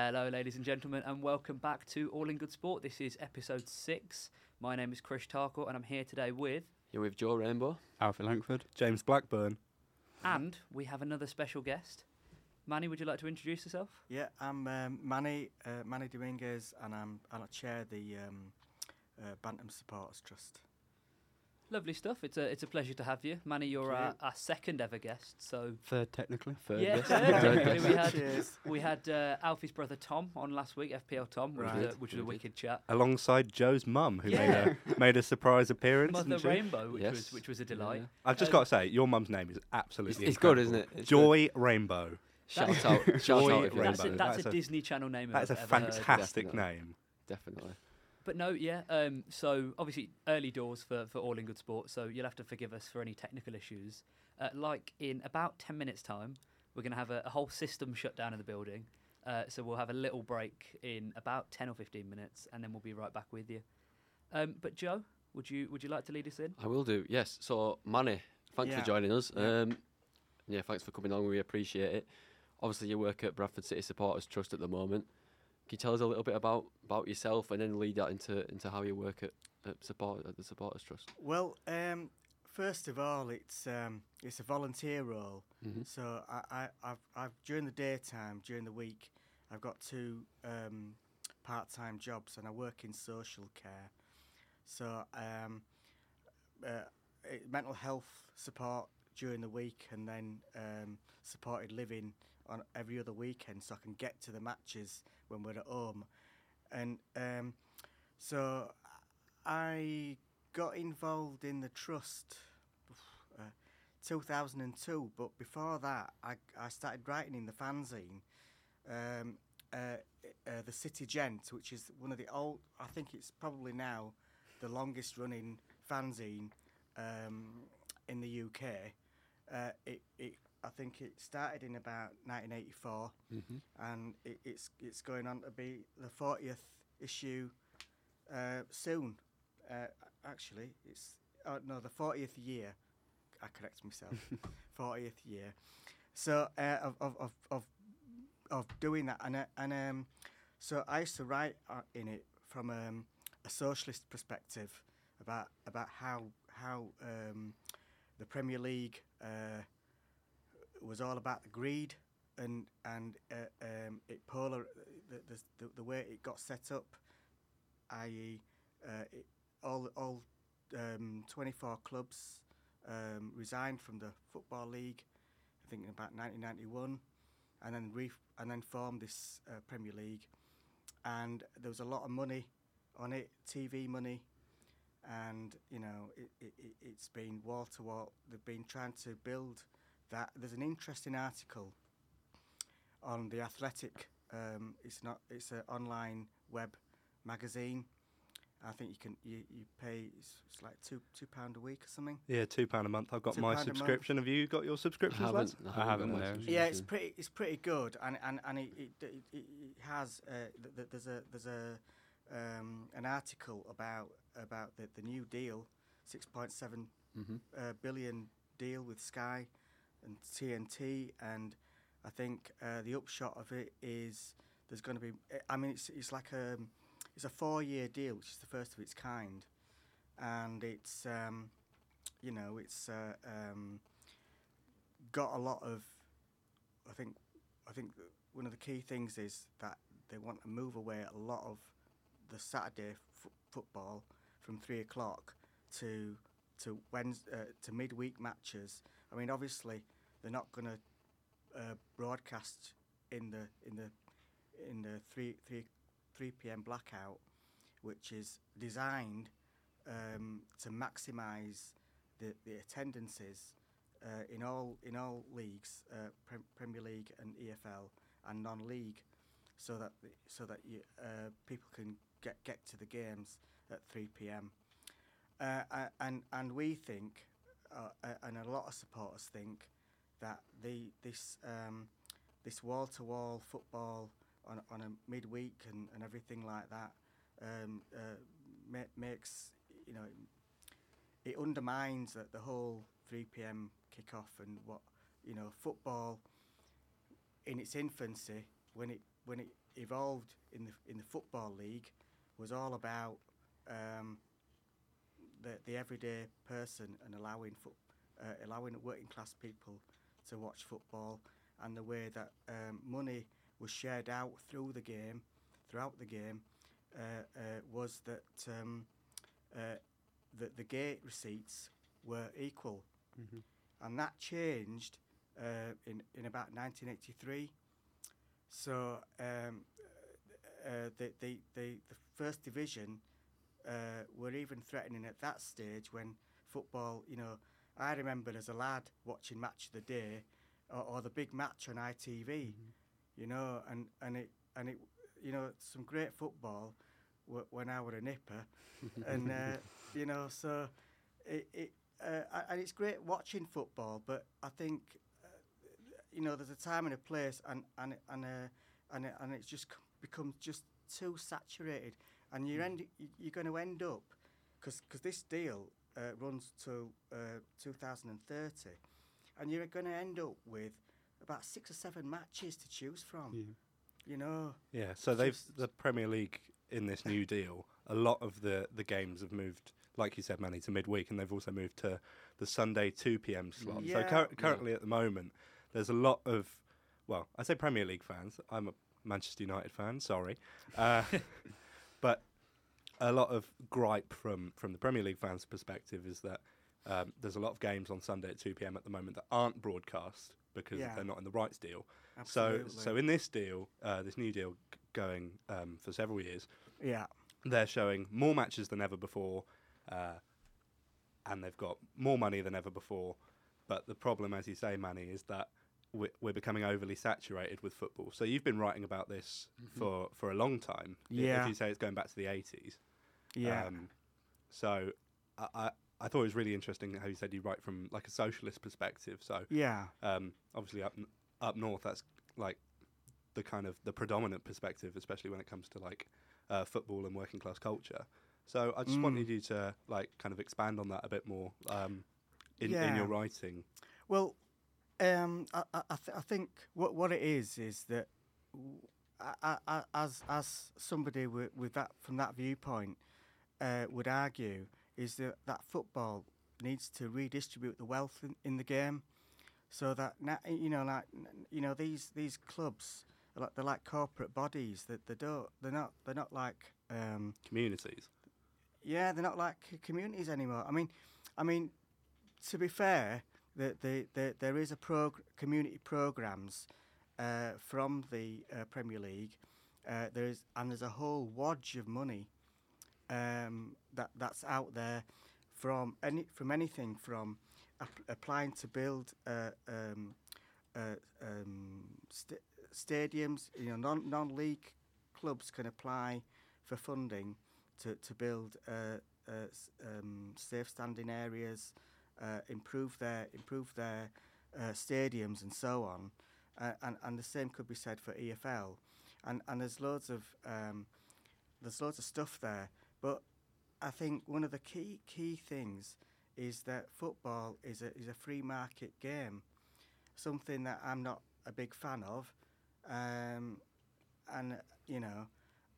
Hello, ladies and gentlemen, and welcome back to All in Good Sport. This is episode six. My name is Chris Tarkle, and I'm here today with, You're with Joe Rainbow. Alfie Langford. James Blackburn. and we have another special guest. Manny, would you like to introduce yourself? Yeah, I'm um, Manny uh, Manny Dominguez, and I'm and I chair the um, uh, Bantam Supporters Trust. Lovely stuff. It's a it's a pleasure to have you, Manny. You're our, our second ever guest. So Third, technically. Third yeah, third, Third technically guest. we had Cheers. we had uh, Alfie's brother Tom on last week, FPL Tom, which was a, which was a wicked chat. Alongside Joe's mum, who Yeah. made a made a surprise appearance. Mother? Rainbow, which was which was a delight. yeah. I've just Uh, got to say, your mum's name is It's, absolutely it's good, isn't it? It's Joy Rainbow. Shout out, shout Joy out if That's a, Rainbow. that's That's a a- Disney Channel name. That is a ever fantastic Definitely. name. Definitely. But no, yeah. Um, so obviously early doors for, for all in good sport. So you'll have to forgive us for any technical issues. Uh, like in about ten minutes' time, we're going to have a, a whole system shut down in the building. Uh, so we'll have a little break in about ten or fifteen minutes, and then we'll be right back with you. Um, but Joe, would you would you like to lead us in? I will do. Yes. So, Manny, thanks Yeah. for joining us. Yeah. Um, yeah, thanks for coming along. We appreciate it. Obviously, you work at Bradford City Supporters Trust at the moment. Can you tell us a little bit about, about yourself and then lead that into into how you work at, at support at the Supporters Trust? Well, um, first of all, it's um, it's a volunteer role. Mm-hmm. So I, I I've, I've during the daytime, during the week, I've got two um, part-time jobs, and I work in social care. So um, uh, mental health support during the week, and then um, supported living on every other weekend, so I can get to the matches when we're at home. And um, so I got involved in the trust. Uh, 2002, but before that, I, I started writing in the fanzine, um, uh, uh, the City Gent, which is one of the old. I think it's probably now the longest running fanzine um, in the UK. Uh, it, it, I think it started in about 1984, Mm-hmm. and it, it's it's going on to be the 40th issue uh, soon. Uh, actually, it's oh, no the 40th year. I correct myself. 40th year. So uh, of, of, of, of of doing that, and uh, and um, so I used to write uh, in it from um, a socialist perspective about about how how um, the Premier League uh, was all about the greed and and uh, um, it polar the, the, the way it got set up, i.e., uh, it, all all um, 24 clubs um, resigned from the football league, I think in about 1991, and then re- and then formed this uh, Premier League, and there was a lot of money on it, TV money, and you know it, it, it's been wall to wall. They've been trying to build that. There's an interesting article on the Athletic. Um, it's not. It's an online web magazine. I think you can you, you pay it's, it's like two two pound a week or something. Yeah, two pound a month. I've got Two my pound a month. subscription. Have you got your I subscriptions, lads? haven't. I haven't, my no. Yeah, it's pretty it's pretty good, and and and it it, it, it it has uh, th- th- there's a there's a um, an article about about the, the new deal, six point seven Mhm. uh, billion deal with Sky and TNT, and I think uh, the upshot of it is there's going to be. I mean, it's it's like a it's a four year deal, which is the first of its kind, and it's um, you know it's uh, um, got a lot of. I think I think one of the key things is that they want to move away a lot of the Saturday f- football from three o'clock to to Wednesday, uh, to midweek matches. I mean, obviously, they're not going to uh, broadcast in the in the in the three three three p.m. blackout, which is designed um, to maximise the, the attendances uh, in all in all leagues, uh, Prem- Premier League and EFL and non-league, so that so that you, uh, people can get get to the games at 3 p.m. Uh, and and we think, uh, and a lot of supporters think, that the this um, this wall-to-wall football on on a midweek and, and everything like that um, uh, ma- makes you know it undermines that the whole 3 p.m. kickoff and what you know football in its infancy when it when it evolved in the in the football league was all about um, the the everyday person and allowing foot, uh, allowing working class people to watch football and the way that um, money was shared out through the game, throughout the game, uh, uh, was that um, uh, the the gate receipts were equal, Mhm. and that changed uh, in in about 1983. So um, uh, the, the the the first division uh, were even threatening at that stage when football. You know, I remember as a lad watching Match of the Day or, or the big match on ITV. You know, and and it and it you know some great football w- when I were a nipper, and uh, you know so it. it uh, and it's great watching football, but I think uh, you know there's a time and a place, and and and uh, and it- and it's just becomes just too saturated, and you're end you're going to end up because this deal uh, runs to uh, 2030, and you're going to end up with about six or seven matches to choose from. Yeah. You know, Yeah, so they've the Premier League in this new deal. A lot of the the games have moved, like you said, Manny, to midweek, and they've also moved to the Sunday two p.m. slot. So cur- currently, at the moment, there's a lot of, well, I say Premier League fans. I'm a Manchester United fan. Sorry, uh, but a lot of gripe from from the Premier League fans' perspective is that. Um, there's a lot of games on Sunday at 2 p.m. at the moment that aren't broadcast because Yeah. they're not in the rights deal. absolutely. So, so in this deal, uh, this new deal g- going um, for several years, yeah, they're showing more matches than ever before, uh, and they've got more money than ever before. But the problem, as you say, Manny, is that we're, we're becoming overly saturated with football. So you've been writing about this for, for a long time. Yeah. If you say it's going back to the 80s. yeah, Um, so I, I, I thought it was really interesting how you said you write from like a socialist perspective. So yeah, um, obviously up n- up north that's like the kind of the predominant perspective especially when it comes to like uh, football and working class culture so i just Mm. wanted you to like kind of expand on that a bit more um, in, in your writing Well, um, I, I, th- I think what what it is is that I, I- as as somebody with, with that from that viewpoint uh, would argue is that that football needs to redistribute the wealth in, in the game, so that na- you know like you know these these clubs are like, they're like corporate bodies that they don't they're not they're not like um, communities yeah, they're not like communities anymore. I mean, I mean, to be fair, the, the, the, there is a prog- community programs uh, from the uh, Premier League. Uh, there is, and there's a whole wadge of money um, that that's out there from any from anything from ap- applying to build uh, um, uh, um, st- stadiums. You know, non non league clubs can apply for funding to to build uh, um, safe standing areas, uh, improve their improve their uh, stadiums and so on, uh, and and the same could be said for EFL, and and there's loads of um, there's loads of stuff there, but I think one of the key key things is that football is a is a free market game, something that I'm not a big fan of, um, and you know,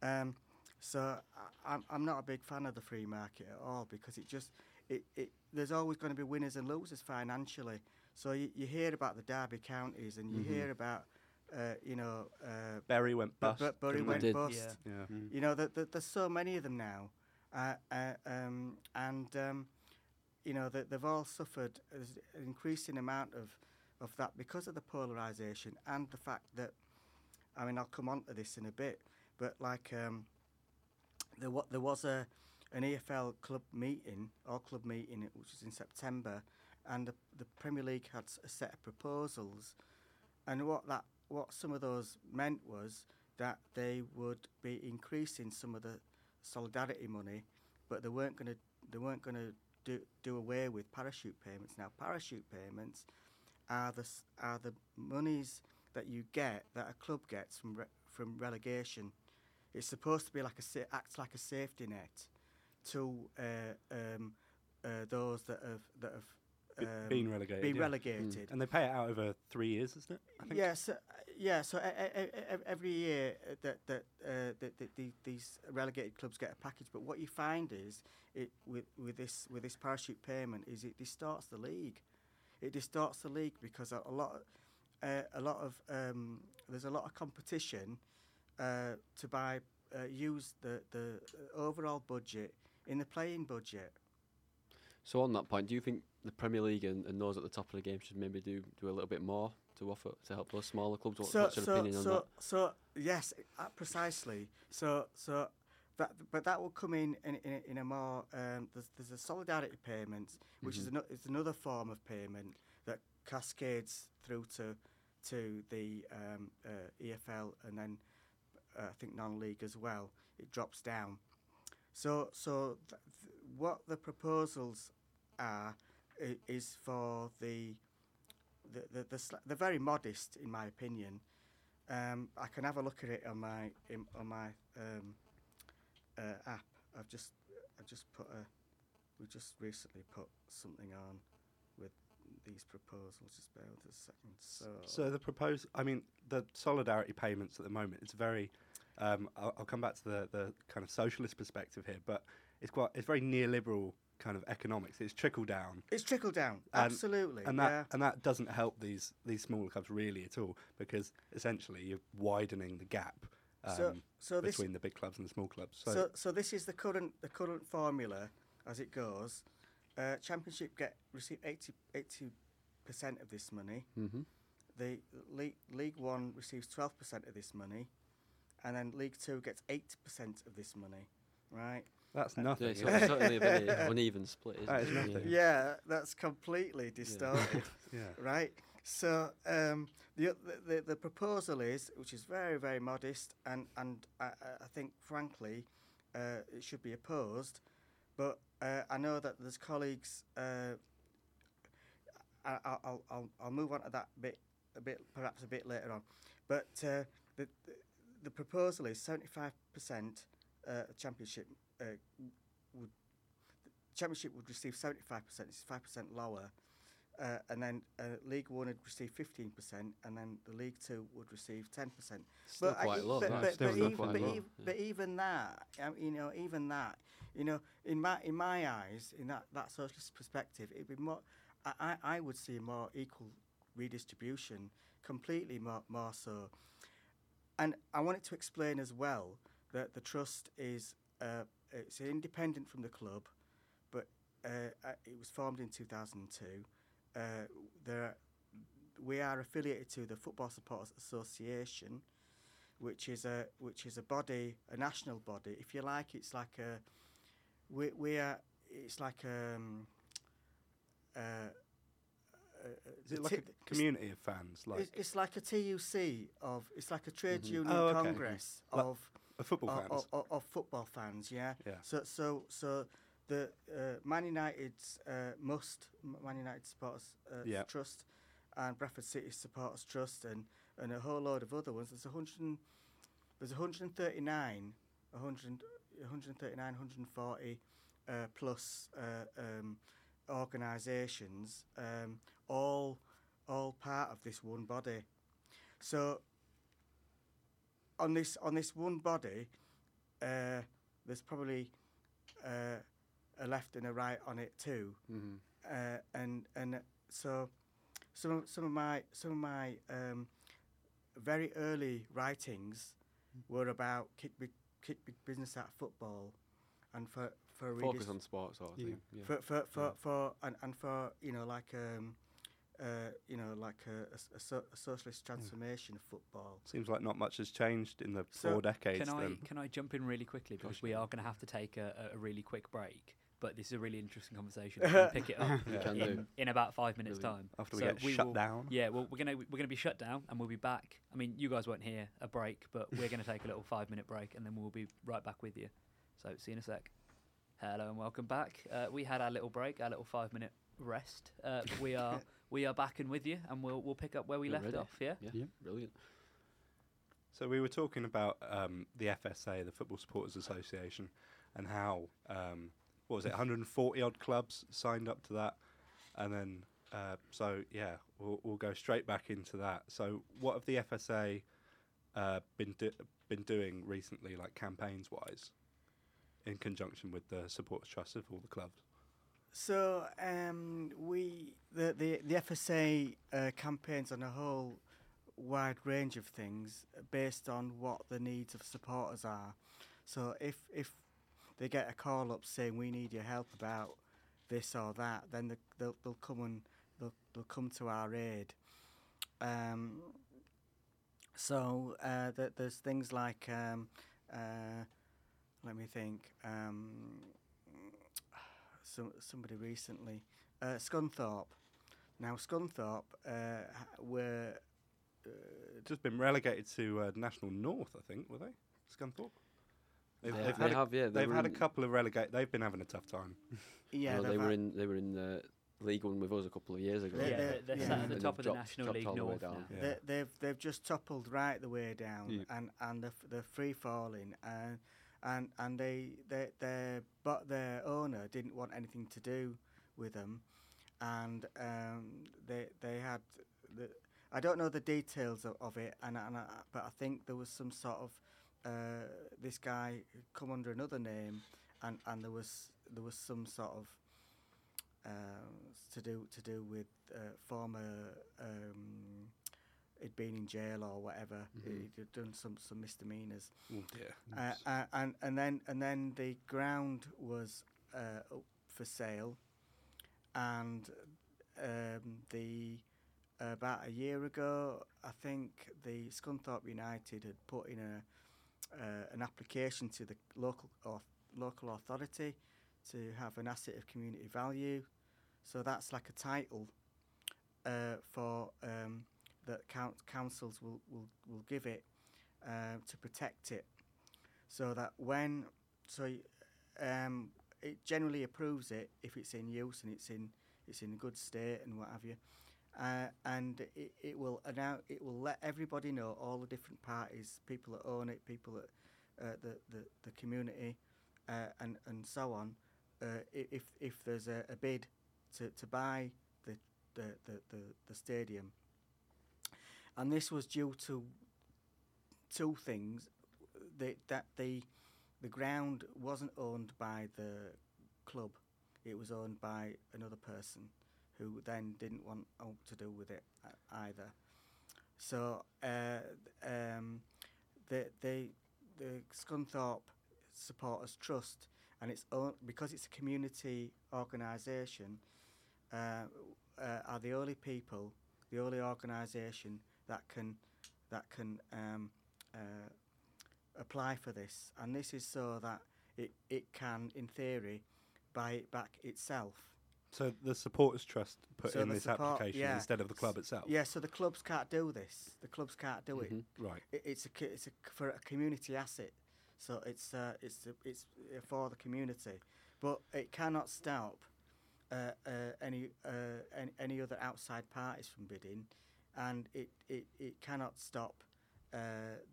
um, so I, I'm I'm not a big fan of the free market at all because it just it, it there's always going to be winners and losers financially. So you, you hear about the Derby counties and you Mhm. hear about uh, you know uh, Bury went bust Bu- Bury didn't went did. bust. Yeah. yeah You know, th- th- there's so many of them now, uh, uh, um, and um, you know that they've all suffered an increasing amount of of that because of the polarisation and the fact that, I mean, I'll come on to this in a bit, but like um, there wa- there was a an EFL club meeting or club meeting which was in September, and the, the Premier League had a set of proposals, and what that what some of those meant was that they would be increasing some of the solidarity money, but they weren't going to they weren't going to do do away with parachute payments. Now, parachute payments are the are the monies that you get that a club gets from re- from relegation. It's supposed to be like a acts like a safety net to uh, um, uh, those that have that have um, being relegated. be yeah. relegated. And they pay it out over three years, isn't it? I think. Yeah, so, yeah, so every year that that, uh, that, that the, these relegated clubs get a package, but what you find is it with with this with this parachute payment is it distorts the league. It distorts the league because a, a lot uh, a lot of um, there's a lot of competition uh, to buy uh, use the the overall budget in the playing budget. So on that point, do you think the Premier League and, and those at the top of the game should maybe do, do a little bit more to offer to help those smaller clubs? What, so, what's your so, opinion on so, that? So yes, uh, precisely. So so that but that will come in in, in, a- in a more um, there's, there's a solidarity payment, which is Mhm. ano- is another form of payment that cascades through to to the um, uh, EFL and then uh, I think non-league as well. It drops down. So so th- th- what the proposals are is for the the the, the they're very modest in my opinion. Um, I can have a look at it on my in, on my um, uh, app. I've just I've just put a we just recently put something on with these proposals. Just bear with us a second. So, So the proposed, I mean, the solidarity payments at the moment, it's very. Um, I'll, I'll come back to the, the kind of socialist perspective here, but it's quite it's very neoliberal kind of economics. It's trickle down, it's trickle down. And- absolutely. and that yeah. and that doesn't help these these smaller clubs really at all because essentially you're widening the gap um, so so this between the big clubs and the small clubs. So, So, so this is the current the current formula as it goes. Uh, Championship get receive 80 percent of this money. Mm-hmm. The league League One receives twelve percent of this money, and then League Two gets eight percent of this money. Right? that's nothing. Yeah, nothing. it's is certainly a very uneven split, isn't That it? is nothing. Yeah, that's completely distorted. yeah. right? So um, the, the the the proposal is, which is very very modest, and and I, I I think frankly, uh, it should be opposed. But uh, I know that there's colleagues. Uh, I, I- I'll I'll move on to that bit a bit perhaps a bit later on, but uh, the, the the proposal is seventy five percent uh, championship uh, would championship would receive seventy five percent. It's five percent lower uh, and then uh, League One would receive 15%, and then the League Two would receive 10%. Still I- quite low. But, but, but, even, but, low, even, but even that, um, you know, even that, you know, in my in my eyes, in that, that socialist perspective, it'd be more. I, I would see a more equal redistribution, completely more more so. And I wanted to explain as well that the trust is uh, it's independent from the club, but uh, uh, it was formed in 2002. Uh, there, we are affiliated to the Football Supporters Association, which is a which is a body, a national body, if you like. It's like a we we are. It's like um. Uh, uh, Is it like ti- a community of fans, like it's, it's like a TUC of it's like a trade Mhm. union Oh, okay. congress Like of football of, fans? of, of football fans, yeah. Yeah. So so so the uh, Man United's uh, must Man United supporters uh, Yeah. trust and Bradford City supporters trust and, and a whole load of other ones. There's a hundred and- there's 139, 100, 139, 140 uh, plus uh, um, organisations, um, all all part of this one body. So on this on this one body, uh, there's probably uh, a left and a right on it too, Mm-hmm. uh, and and so some of, some of my some of my um, very early writings were about kick big kick big business out of football, and for for Focus redis- on sport sort of Yeah. thing. Yeah. for for for, Yeah. for and, and for you know like um uh you know like a, a s- a so, a socialist transformation of football. Seems like not much has changed in the So, four decades. Can I then. can I jump in really quickly because Gosh, we are going to have to take a, a- a really quick break. But this is a really interesting conversation. We'll pick it up You Yeah. do. in, in about five minutes' Brilliant. time. After we So get we shut will- down. Yeah, well, we're gonna we're gonna be shut down and we'll be back. I mean, you guys won't hear a break, but we're gonna take a little five minute break and then we'll be right back with you. So see you in a sec. Hello and welcome back. Uh, we had our little break, our little five minute rest. Uh, we are we are back and with you, and we'll we'll pick up where we We're left ready. off. Yeah. Yeah, Yeah. brilliant. So we were talking about um, the FSA, the Football Supporters Association, and how um, what was it, 140 odd clubs signed up to that. and then uh, so yeah, we'll, we'll go straight back into that. So, what have the FSA uh, been do- been doing recently, like campaigns wise, in conjunction with the supporters trust of all the clubs? So um, we the the the FSA uh, campaigns on a whole wide range of things based on what the needs of supporters are. So if if they get a call up saying we need your help about this or that, then the, they'll they'll come and they'll they'll come to our aid. Um, so uh, th- there's things like um, uh, let me think. Um, some, somebody recently, uh, Scunthorpe. Now Scunthorpe uh, were uh, Just been relegated to uh, National North, I think, were they? Scunthorpe. They've, Yeah, they've they had, a, yeah. they they've were had a couple of relegate. They've been having a tough time. yeah well, they were had- in they were in uh, League One with us a couple of years ago. They- yeah, they- they're, they're yeah. sat at the And top they've of the dropped- National dropped League all the way North now. Yeah. They, they've they've just toppled right the way down, Yeah. and and they're, they're free falling, and and and they they their but their owner didn't want anything to do with them, and um, they they had the I don't know the details of, of it, and, and I, but I think there was some sort of uh, this guy come under another name, and, and there was there was some sort of um, to do to do with uh, former um, he'd been in jail or whatever. Mhm. He'd done some some misdemeanors, Oh dear. uh, uh, and and then and then the ground was uh, up for sale, and um, the about a year ago, I think the Scunthorpe United had put in a uh, an application to the local or local authority to have an asset of community value. So that's like a title uh, for um, that coun- councils will, will, will give it uh, to protect it, so that when so um, it generally approves it if it's in use and it's in it's in good state and what have you, uh, and it, it will announce it will let everybody know all the different parties, people that own it, people that uh, the, the the community, uh, and and so on. Uh, if if there's a, a bid to, to buy the the, the, the the stadium, and this was due to two things, that that the the ground wasn't owned by the club, it was owned by another person, who then didn't want out to do with it either. So uh, um, the the the Scunthorpe Supporters Trust, and it's own, because it's a community organisation, uh, uh, are the only people, the only organisation that can that can um, uh, apply for this, and this is so that it it can, in theory, buy it back itself. So the supporters trust put So in this support- application yeah. instead of the club itself. Yeah, so the clubs can't do this. The clubs can't do it. Mhm. Right. it, it's a it's a for a community asset, so it's uh, it's a, it's uh, for the community, but it cannot stop uh, uh, any, uh, any any other outside parties from bidding, and it, it, it cannot stop uh,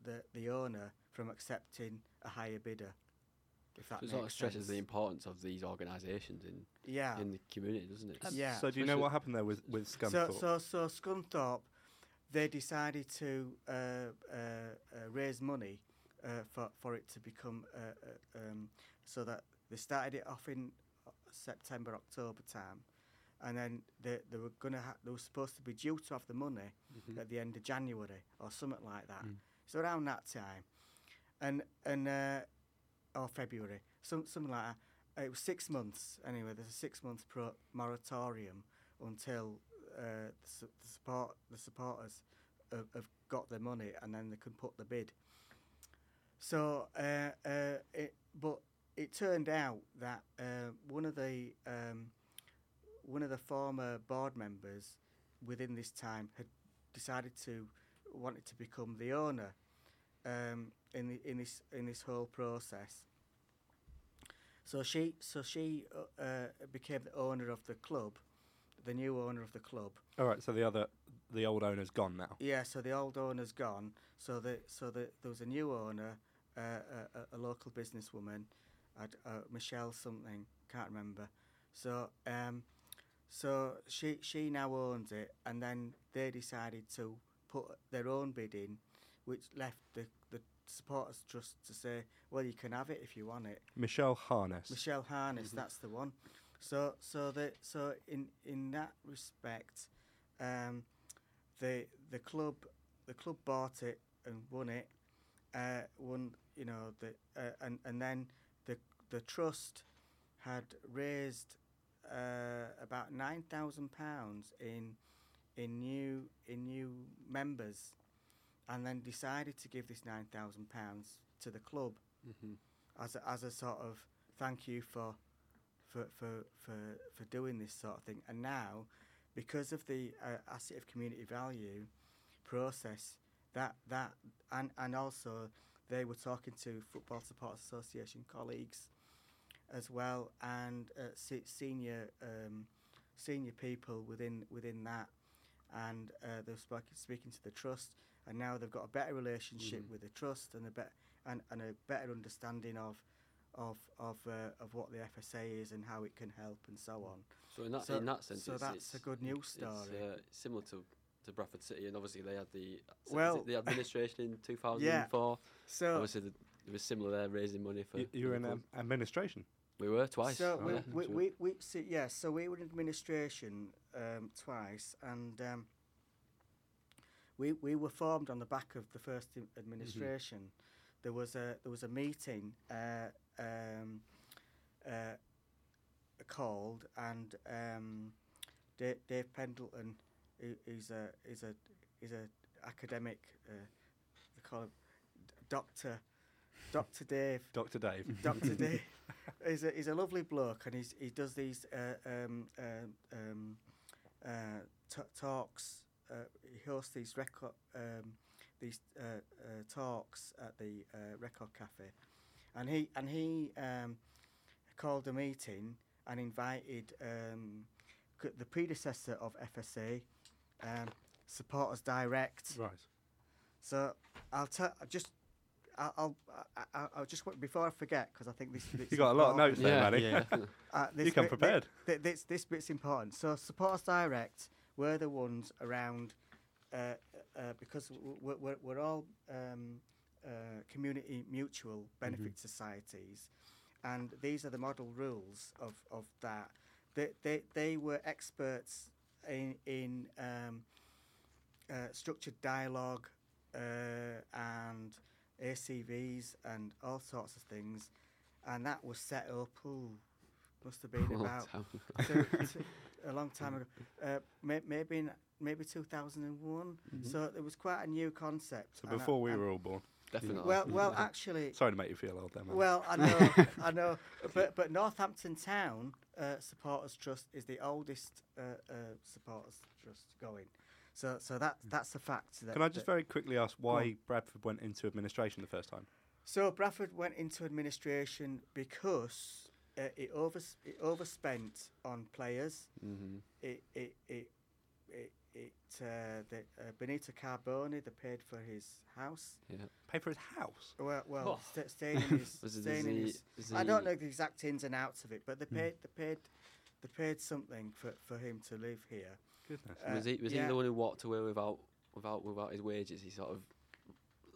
the the owner from accepting a higher bidder. If that So it makes sort of stresses sense. the importance of these organisations in yeah. in the community, doesn't it? Um, Yeah. So do you know what happened there with with Scunthorpe? so, so Scunthorpe, they decided to uh, uh, uh, raise money uh, for for it to become uh, uh, um, so that they started it off in September October time, and then they they were gonna ha- they were supposed to be due to have the money Mhm. at the end of January or something like that. Mm. So around that time, and and uh, or February, some something like that. Uh, It was six months anyway. There's a six month pro moratorium until uh, the, su- the support the supporters have, have got their money and then they can put the bid. So, uh, uh, it, but it turned out that uh, one of the um, one of the former board members within this time had decided to wanted to become the owner um, in the, in this in this whole process. So she so she uh, uh, became the owner of the club, the new owner of the club. All right. So the other the old owner's gone now. Yeah, so the old owner's gone. So the so the, there was a new owner, uh, a, a, a local businesswoman, I'd, uh, Michelle something, can't remember. So um, so she she now owns it, and then they decided to put their own bid in, which left the the supporters trust to say, well, you can have it if you want it. Michelle Harness. Michelle Harness, that's the one. So so that so in in that respect, um, the the club the club bought it and won it, uh, won you know the uh, and and then the the trust had raised uh, about nine thousand pounds in in new in new members, and then decided to give this nine thousand pounds to the club hmm as a, as a sort of thank you for for, for for for doing this sort of thing. And now, because of the uh, asset of community value process, that that and and also they were talking to Football Supporters Association colleagues as well and uh, se- senior um, senior people within within that, and uh, they were speaking to the trust, and now they've got a better relationship Mhm. with the trust and a bet and, and a better understanding of of of uh, of what the FSA is and how it can help and so on. So in that So- in that sense, so it's, that's it's, a good news it's, story. uh, similar to, to Bradford City, and obviously they had the Well- the administration in 2004. Yeah. So Obviously, the, it was similar there, raising money for. You, you were in um, administration. we were twice. So Oh, we, yeah. we, So- we, we see, yeah, so we were in administration um, twice, and um, we we were formed on the back of the first administration. There was a there was a meeting uh, um, uh, called, and um, Dave, Dave Pendleton, who, who's a is a is a academic, uh, they call him Doctor, Doctor Dave. Dr. Dave. Dr. D. he's a he's a lovely bloke, and he's he does these uh, um, um, um, uh, t- talks. Uh, he hosts these record um, these uh, uh, talks at the uh, Record Cafe, and he and he um, called a meeting and invited um, the predecessor of FSA, um, Supporters Direct. Right. So I'll tell just. I'll, I'll, I- I- I'll just want- before I forget because I think this. this You got a lot of notes there, yeah, Manny. yeah, uh, this You come bit- prepared. thi- this, this bit's important. So Supporters Direct were the ones around uh, uh, because w- w- we're, we're all um, uh, community mutual benefit societies, and these are the model rules of, of that. They, they, they were experts in, in um, uh, structured dialogue uh, and ACVs and all sorts of things, and that was set up. Ooh, must have been about time. two- two- a long time ago. Uh, may, maybe in maybe 2001. So it was quite a new concept. So and I- before we and- were all born. Definitely. Well, well, actually, Sorry to make you feel old there, man. well, I know, I know, but but Northampton Town uh, Supporters Trust is the oldest uh, uh, supporters trust going. So so that that's a fact. That, Can I just very quickly ask on. why Bradford went into administration the first time? So Bradford went into administration because uh, it overs it overspent on players. hmm It it it it, it uh, the, uh, Benito Carbone they paid for his house. Yeah. Pay for his house. Well, well, Oh. sta staying in his, Was it staying in his is I don't know the exact ins and outs of it, but they paid they paid they paid something for, for him to live here. Goodness. Uh, was he was yeah. he the one who walked away without without without his wages? He sort of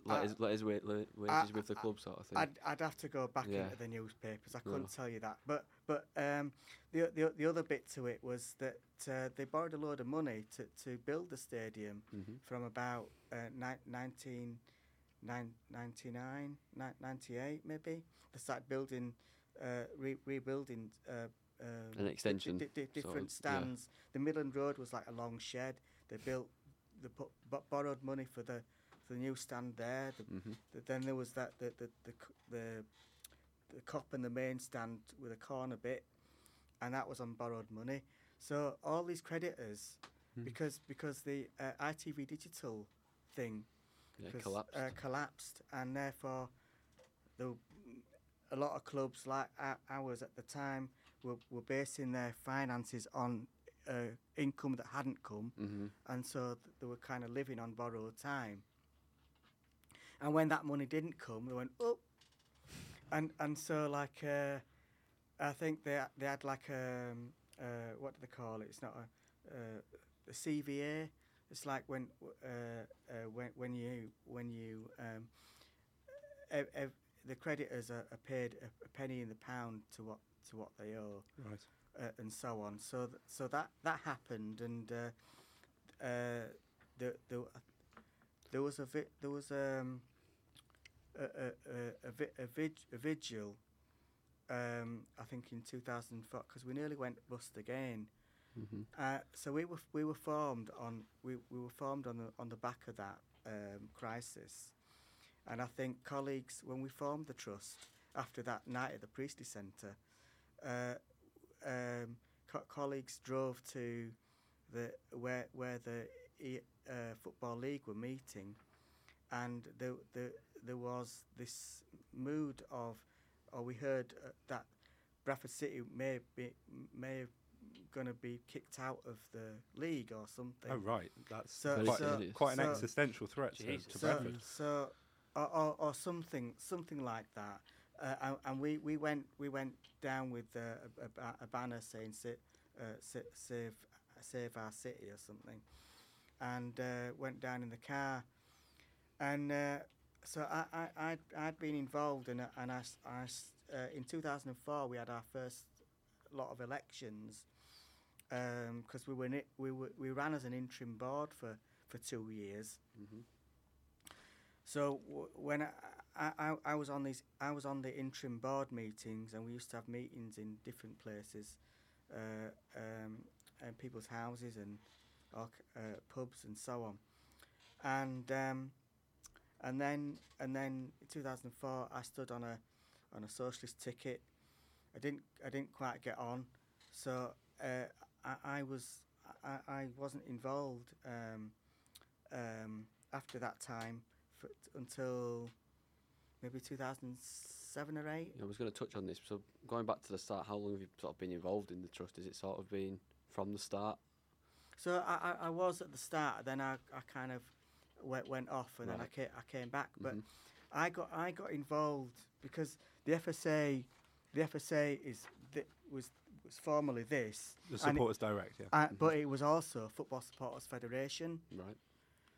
let Uh, his let his wages with the club sort of thing. I'd I'd have to go back Yeah. into the newspapers. I couldn't tell you that. But but um, the the the other bit to it was that uh, they borrowed a load of money to, to build the stadium hmm from about uh, ni- 19, nine- 99, ni- 98 maybe. They started building, uh, re- rebuilding. Uh, um, An extension, di- sort different of, yeah. stands. The Midland Road was like a long shed. They built, they put, bo- borrowed money for the the new stand there. The, hmm the, then there was that the the the the, the Kop and the main stand with a corner bit, and that was on borrowed money. So all these creditors, Hmm. because because the uh, ITV Digital thing Yeah, collapsed. Uh, collapsed, and therefore, the a lot of clubs like ours at the time were, were basing their finances on uh, income that hadn't come, hmm and so th- they were kind of living on borrowed time. And when that money didn't come, they went up, and and so like uh, I think they they had like um, uh, what do they call it? It's not a, uh, a CVA. It's like when uh, uh, when when you when you um, ev- ev- the creditors are, are paid a, a penny in the pound to what to what they owe Right. uh, and so on. So th- so that that happened, and uh, uh, the the there was a vi- there was um, a a a, a, vi- a, vig- a vigil. Um, I think in 2004 because we nearly went bust again. hmm Uh, so we were we were formed on we, we were formed on the on the back of that um, crisis, and I think colleagues when we formed the trust after that night at the Priestley Centre, uh, um, co- colleagues drove to the where where the E- uh, football league were meeting, and there there there was this mood of, or we heard uh, that Bradford City may be may have going to be kicked out of the league or something. Oh right, that's So- quite, so- quite an so- existential threat to, to Bradford. so or, or, or something something like that. Uh, and, and we, we went we went down with uh, a, a, banner saying sa- uh, save save our city or something, and uh, went down in the car, and uh, so I I I'd, I'd been involved in it, and I, I uh, in 2004 we had our first lot of elections because we were, we were we ran as an interim board for, for two years. hmm So w- when I, I, I, I was on these, I was on the interim board meetings, and we used to have meetings in different places, uh, um, and people's houses and uh, pubs and so on, and um, and then and then in 2004 I stood on a on a socialist ticket. I didn't I didn't quite get on, so uh, I, I was I, I wasn't involved um, um, after that time for, until maybe 2007 or 8. I was going to touch on this. So going back to the start, how long have you sort of been involved in the trust? Is it sort of been from the start? So I, I, I was at the start, then I, I kind of went, went off, and then I Right. came, I came back. But Mhm. I got I got involved because the FSA, the FSA is th- was was formerly this, The and it- supporters direct, yeah. uh, but it was also Football Supporters Federation. Right.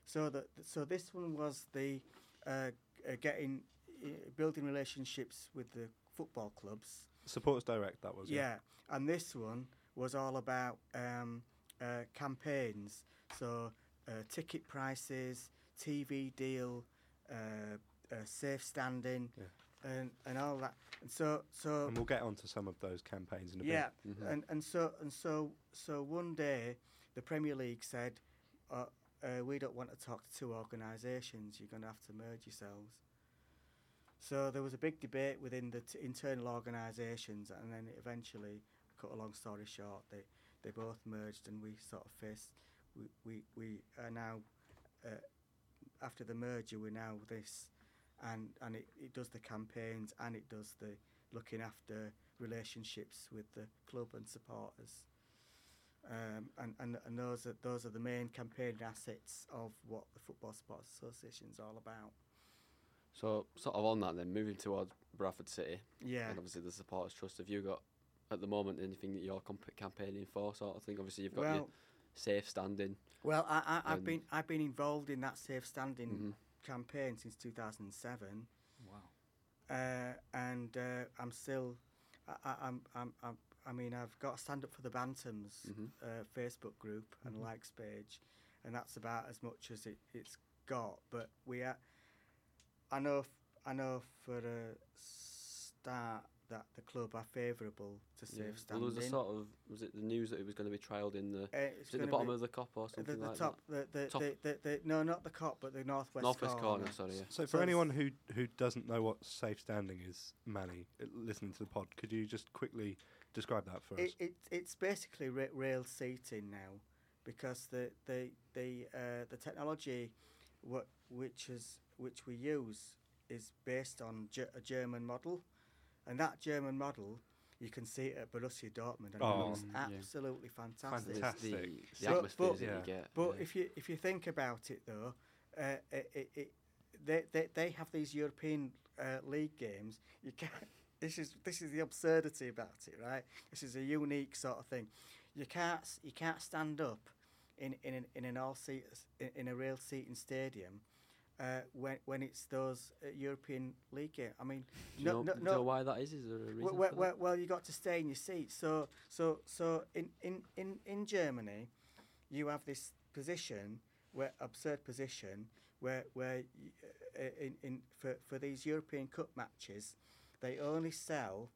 So that so this one was the uh, uh, getting uh, building relationships with the football clubs. Supporters direct, that was. Yeah, and this one was all about um, uh, campaigns. So uh, ticket prices, TV deal, uh, uh, safe standing, Yeah. and and all that. And so so And we'll get onto some of those campaigns in a yeah, bit. Mhm. and and so and so so one day the Premier League said, uh, uh, "We don't want to talk to two organisations. You're going to have to merge yourselves." So there was a big debate within the t- internal organisations, and then eventually, cut a long story short, they they both merged, and we sort of faced. We we, we are now uh, after the merger. We're now this, and and it, it does the campaigns and it does the looking after relationships with the club and supporters. Um, and, and, and those are those are the main campaign assets of what the Football Supporters Association is all about. So sort of on that then, moving towards Bradford City, Yeah. and obviously the supporters trust. Have you got at the moment anything that you're comp- campaigning for, sort of thing? Obviously you've got your Well, safe standing. well, I, I, I've been I've been involved in that safe standing Mhm. campaign since 2007, Wow. uh, and uh, I'm still, I, I, I'm, I'm, I'm, I mean, I've got a stand up for the Bantams Mhm. uh, Facebook group and Mhm. likes page, and that's about as much as it, it's got. But we are, I know, f- I know for a start that the club are favourable to Yeah. safe Well, standing. there was a sort of was it the news that it was going to be trialled in the Uh, it's is it the bottom of the Kop or something the like top, the, the, Top. The, the, the, no, not the Kop, but the northwest? Northwest corner. corner. sorry. Yeah. So, So for anyone who who doesn't know what safe standing is, Manny, uh, listening to the pod, could you just quickly describe that for us? It, it, it's basically ra- rail seating now, because the the the uh, the technology, what which is which we use is based on Ge- a German model, and that German model you can see it at Borussia Dortmund, and Oh, it looks Mm, yeah. absolutely fantastic. The, Fantastic. the So- but- that Yeah. you get. But yeah. if you if you think about it though, uh, it, it, it, they, they they have these European uh, league games. You can't this is this is the absurdity about it, right? This is a unique sort of thing. You can't you can't stand up in in an, in an all seat in, in a real seating stadium uh, when when it's those uh, European League games. I mean, Do you, know, no, do you no. know why that is? Is there a reason? Well, for well, that? well, well, you got to stay in your seat. So, so, so in, in, in, in Germany, you have this position, where absurd position, where where uh, in, in for, for these European Cup matches, they only sell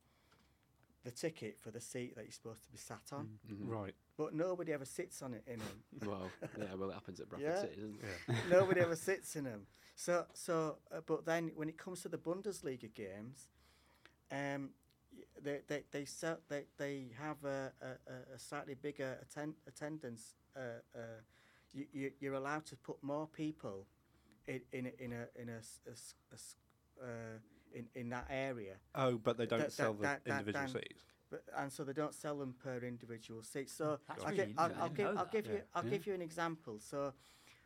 the ticket for the seat that you're supposed to be sat on, Mhm. Right. But nobody ever sits on it in them. Well, yeah, well, it happens at Bradford Yeah. City, doesn't it? Yeah. nobody ever sits in them. So, so, uh, but then when it comes to the Bundesliga games, um, they they they sell, they they have a, a, a- a slightly bigger atten- attendance. Uh, uh, you, you you're allowed to put more people in in a, in a in a, s- a s- a s- uh, in in that area. Oh, but they don't That- sell that- the that- that- individual then- seats. But, and so they don't sell them per individual seat. So That's I'll, really gi- I'll. I I'll give I'll that. give you I'll Yeah. give you an example. So,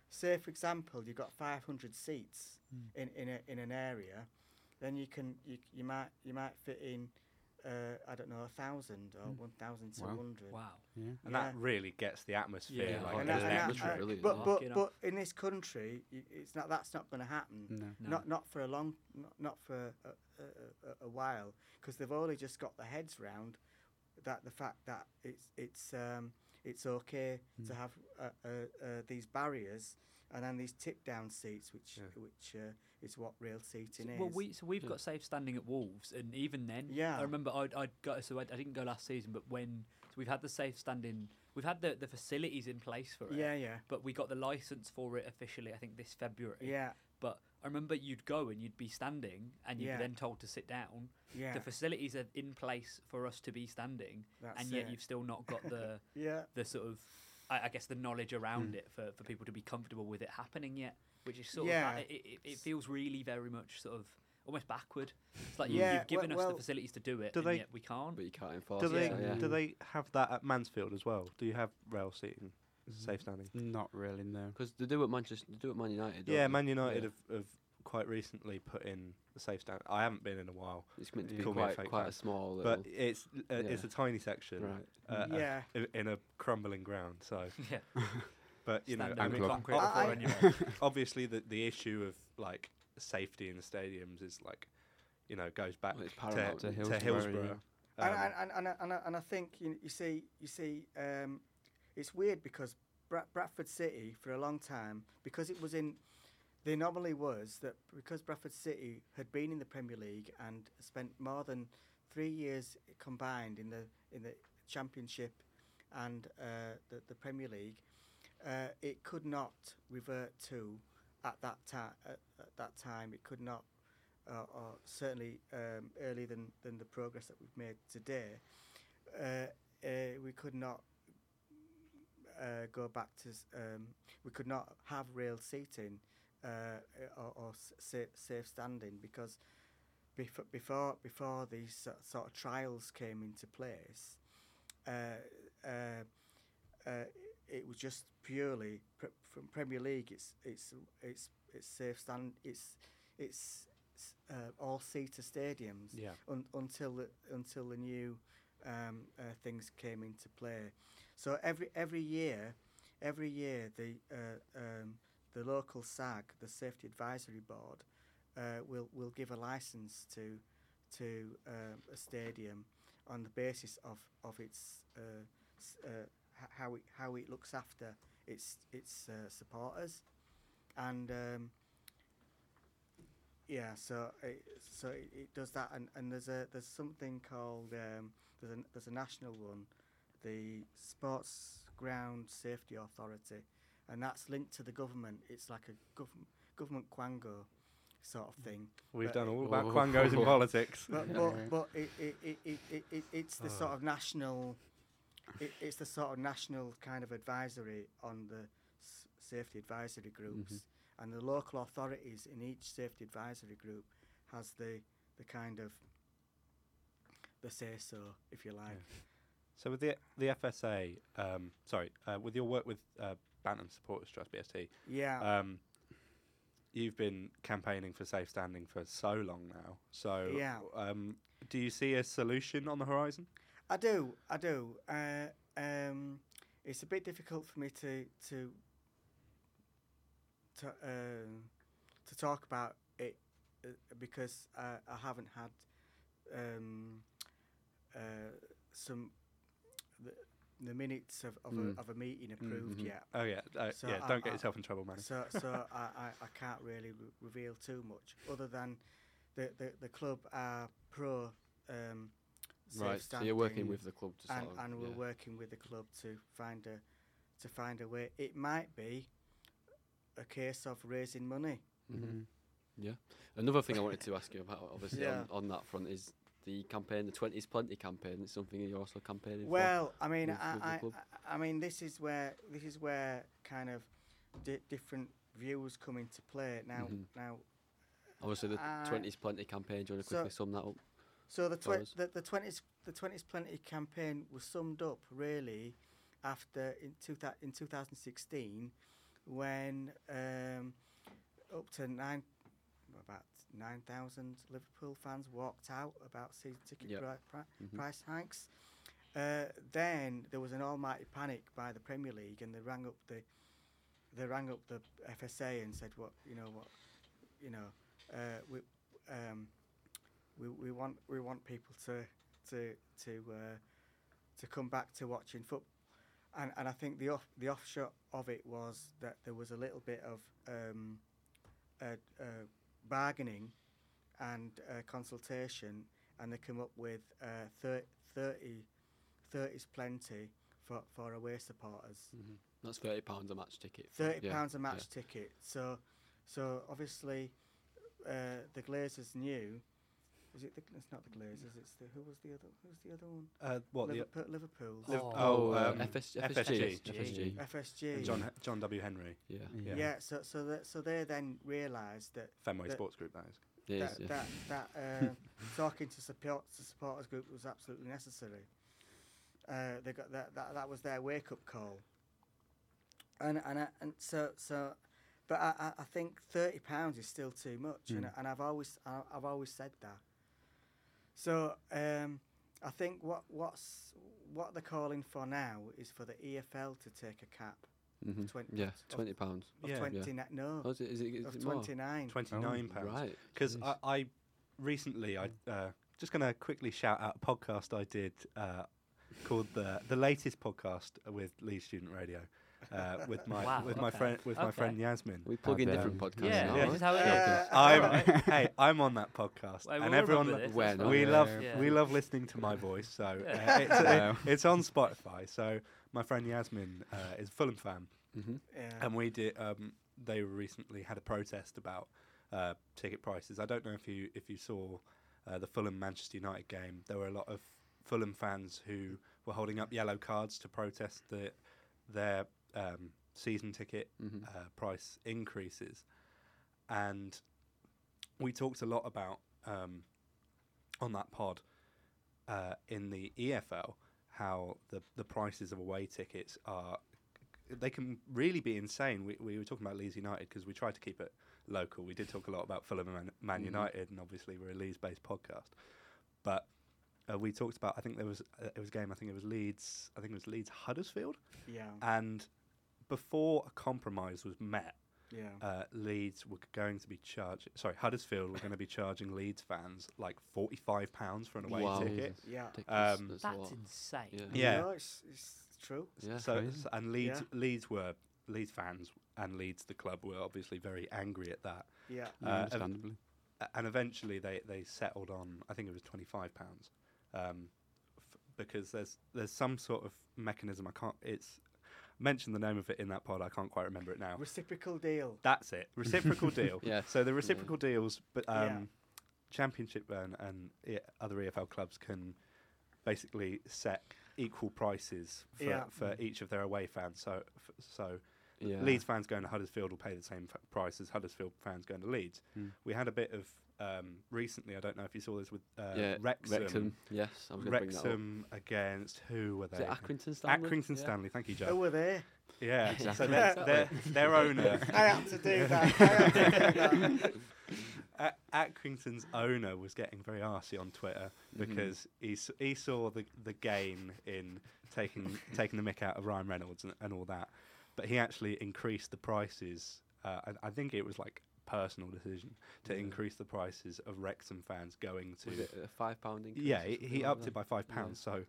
say for example, you've got 500 seats Mm. in in, a, in an area, then you can you, you might you might fit in uh, I don't know a thousand or Mm. one thousand two Wow. Wow. Yeah. And that really gets the atmosphere. Yeah, like, And that- and that- atmosphere uh, but but but in this country, it's not that's not going to happen. No. No. Not not for a long not, not for a, a, a, a while because they've only just got their heads round that the fact that it's it's um, it's okay to Mm. have uh, uh, uh, these barriers and then these tip down seats, which Yeah. which uh, is what rail seating So- is. well, we so we've Yeah. got safe standing at Wolves, and even then, Yeah. I remember I'd, I'd go. So I, I didn't go last season, but when so we've had the safe standing, we've had the, the facilities in place for it. yeah, yeah, But we got the license for it officially, I think, this February. yeah, But I remember you'd go and you'd be standing, and you'd Yeah. be then told to sit down. yeah. The facilities are in place for us to be standing, that's and yet it. you've still not got the yeah. the sort of, I, I guess, the knowledge around Mm. it for, for people to be comfortable with it happening yet. Which is sort Yeah. of, like, it, it, it feels really very much sort of almost backward. It's like you, Yeah, you've given well- us well, the facilities to do it, do and they- yet we can't. But you can't enforce Do it. they so, yeah. do they have that at Mansfield as well? Do you have rail seating, Mhm. safe standing? Not really, no. Because they do at Manchester, they do at Man United. Yeah, they? Man United Yeah. have, have quite recently put in the safe stand. I haven't been in a while, It's meant to Yeah. be Call me a quite, quite a small little. but it's uh, it's a tiny section, right. uh, yeah, i- in a crumbling ground. So, yeah, but you know, I mean, concrete I- before I- anyway. obviously the the issue of like safety in the stadiums is like, you know, goes back Well, it's to, paramount. to To Hillsborough. Hillsborough, and, Um, and, and, and, I- and, I, and I think you, you see you see um, it's weird because Bra- Bradford City for a long time because it was in the anomaly was that because Bradford City had been in the Premier League and spent more than three years combined in the in the Championship and uh, the, the Premier League, uh, it could not revert to at that time. At, at that time, it could not, uh, or certainly um, earlier than, than the progress that we've made today. Uh, uh, we could not uh, go back to. Um, we could not have rail seating uh, or, or safe, safe standing because before before before these sort of trials came into place, uh, uh, uh, it was just purely pre- from Premier League. It's it's it's it's safe stand. It's it's uh, all seater stadiums yeah, un- until the until the new um, uh, things came into play. So every every year, every year the uh, um, the local SAG, the Safety Advisory Board, uh, will will give a license to to um, a stadium on the basis of of its uh, uh, how it how it looks after its its uh, supporters, and um, yeah, so it, so it, it does that, and, and there's a there's something called um, there's a there's a national one, the Sports Ground Safety Authority, and that's linked to the government. It's like a government government quango sort of thing. we've But- done all about Whoa. quangos in politics. But but, but it, it, it, it, it, it, it's the sort Oh. of national, it, it's the sort of national kind of advisory on the s- safety advisory groups, and the local authorities in each safety advisory group has the the kind of the say so, if you like. So with the the FSA, um, sorry, uh, with your work with uh, Bantam Supporters Trust BST, Yeah. um, you've been campaigning for safe standing for so long now. So Yeah. um, do you see a solution on the horizon? I do, I do. Uh, um, it's a bit difficult for me to to to um, to talk about it uh, because I, I haven't had um, uh, some the, minutes of, of, Mm. a, of a meeting approved mhm. yet. Oh yeah, uh, So yeah. I- Don't get I- yourself in trouble, man. So so I, I, can't really re- reveal too much other than the, the, the club are pro um, Right. So you're working with the club to sort and, of, and we're yeah. working with the club to find a to find a way. It might be a case of raising money. Mhm. Yeah. Another thing I wanted to ask you about, obviously, Yeah. on, on that front, is the campaign, the 20s Plenty campaign. It's something you're also campaigning for. Well, I mean, with- I? I, I mean, this is where this is where kind of di- different views come into play. Now, Mhm. now, Obviously, the uh, 20s Plenty campaign. Do you want to so- quickly sum that up? so the for tw- us. the the twenties the twenties plenty campaign was summed up really after in two in 2016 when um, up to nine 9,000 Liverpool fans walked out about season ticket Yep. pri- pri- Mhm. price hikes. Uh, then there was an almighty panic by the Premier League, and they rang up the they rang up the FSA and said, "What you know, what you know, uh, we um, we we want we want people to to to uh, to come back to watching football." And and I think the off the offshot of it was that there was a little bit of um, uh, uh, bargaining and uh, consultation, and they come up with uh, thir- 30 30's plenty for, for away supporters. Mhm. That's £30 a match ticket. for- Thirty yeah, pounds a yeah. match ticket. So, so obviously, uh, the Glazers knew. Is it? The, it's not the Glazers. It's the who was the other? Who's the other one? Uh, what the Liverpool, Liverpool's Oh, oh, uh, um, FS, FSG. FSG. FSG. John John W Henry Yeah. yeah. yeah. So so that so they then realised that Fenway the- Sports Group. That is. It that is, yeah. that, that uh, talking to support to supporters group was absolutely necessary. Uh, they got that, that that was their wake up call. And and I, and so so, but I, I, I think thirty pounds is still too much, and Mm. and I've always I, I've always said that. So um, I think what what's what they're calling for now is for the EFL to take a cap Mhm. twen- Yeah, £20. pounds. of Yeah. twenty ni- no Oh, is it, is it, is of it twenty nine. Twenty nine pounds. Right. Because I, I recently, I uh, just going to quickly shout out a podcast I did uh, called the the latest podcast with Leeds Student Radio uh, with my Wow, with my friend with my friend Yasmin. we plug in How different podcasts Yeah, now. Yeah. this is how it is. I'm hey, I'm on that podcast, Well, and everyone remember this, When? that's we Yeah, love yeah. we love listening to my voice. So uh, it's, uh, it's on Spotify. So my friend Yasmin uh, is a Fulham fan, hmm Yeah. and we did. Um, they recently had a protest about uh, ticket prices. I don't know if you if you saw uh, the Fulham Manchester United game. There were a lot of Fulham fans who were holding up yellow cards to protest the their um, season ticket hmm uh, price increases, and we talked a lot about um, on that pod uh, in the EFL how the the prices of away tickets are they can really be insane. We we were talking about Leeds United because we tried to keep it local. We did talk a lot about Fulham and Man, Man Mhm. United, and obviously we're a Leeds based podcast, but. Uh, we talked about. I think there was uh, it was a game. I think it was Leeds. I think it was Leeds Huddersfield, yeah. and before a compromise was met, Yeah. uh, Leeds were going to be charging. Sorry, Huddersfield were going to be charging Leeds fans like forty-five pounds for an away Wow. ticket. yeah. Um, That's That's insane. Yeah. Yeah. No, it's, it's true. Yeah, so, crazy. s- and Leeds, Yeah. Leeds were Leeds fans and Leeds the club were obviously very angry at that. Yeah. Yeah, Uh, understandably. A- and eventually they, they settled on I think it was twenty-five pounds, um, f- because there's there's some sort of mechanism. I can't. It's mention the name of it in that pod. I can't quite remember it now. Reciprocal deal. That's it. Reciprocal deal. Yeah. So the reciprocal deals, but um, Yeah. Championship and, and E- other EFL clubs can basically set equal prices for, Yeah. for each of their away fans. So f- so Yeah. Leeds fans going to Huddersfield will pay the same f- price as Huddersfield fans going to Leeds. Mm. We had a bit of um, recently. I don't know if you saw this with uh, yeah. Wrexham. Wrexham. Yes, I was going bring that up. Wrexham against who were Is they? it Accrington Stanley? Accrington Yeah. Stanley. Thank you, Joe. Who were they? Yeah. So their, their, their owner I had to do that. I had to do that. A- Accrington's owner was getting very arsy on Twitter Mhm. because he s- he saw the the gain in taking taking the mick out of Ryan Reynolds and, and all that, but he actually increased the prices. Uh, I, I think it was like personal decision to Yeah. increase the prices of Wrexham fans going to Was it a five pound increase? yeah, he, something he like upped that? it by five Yeah. pounds. So,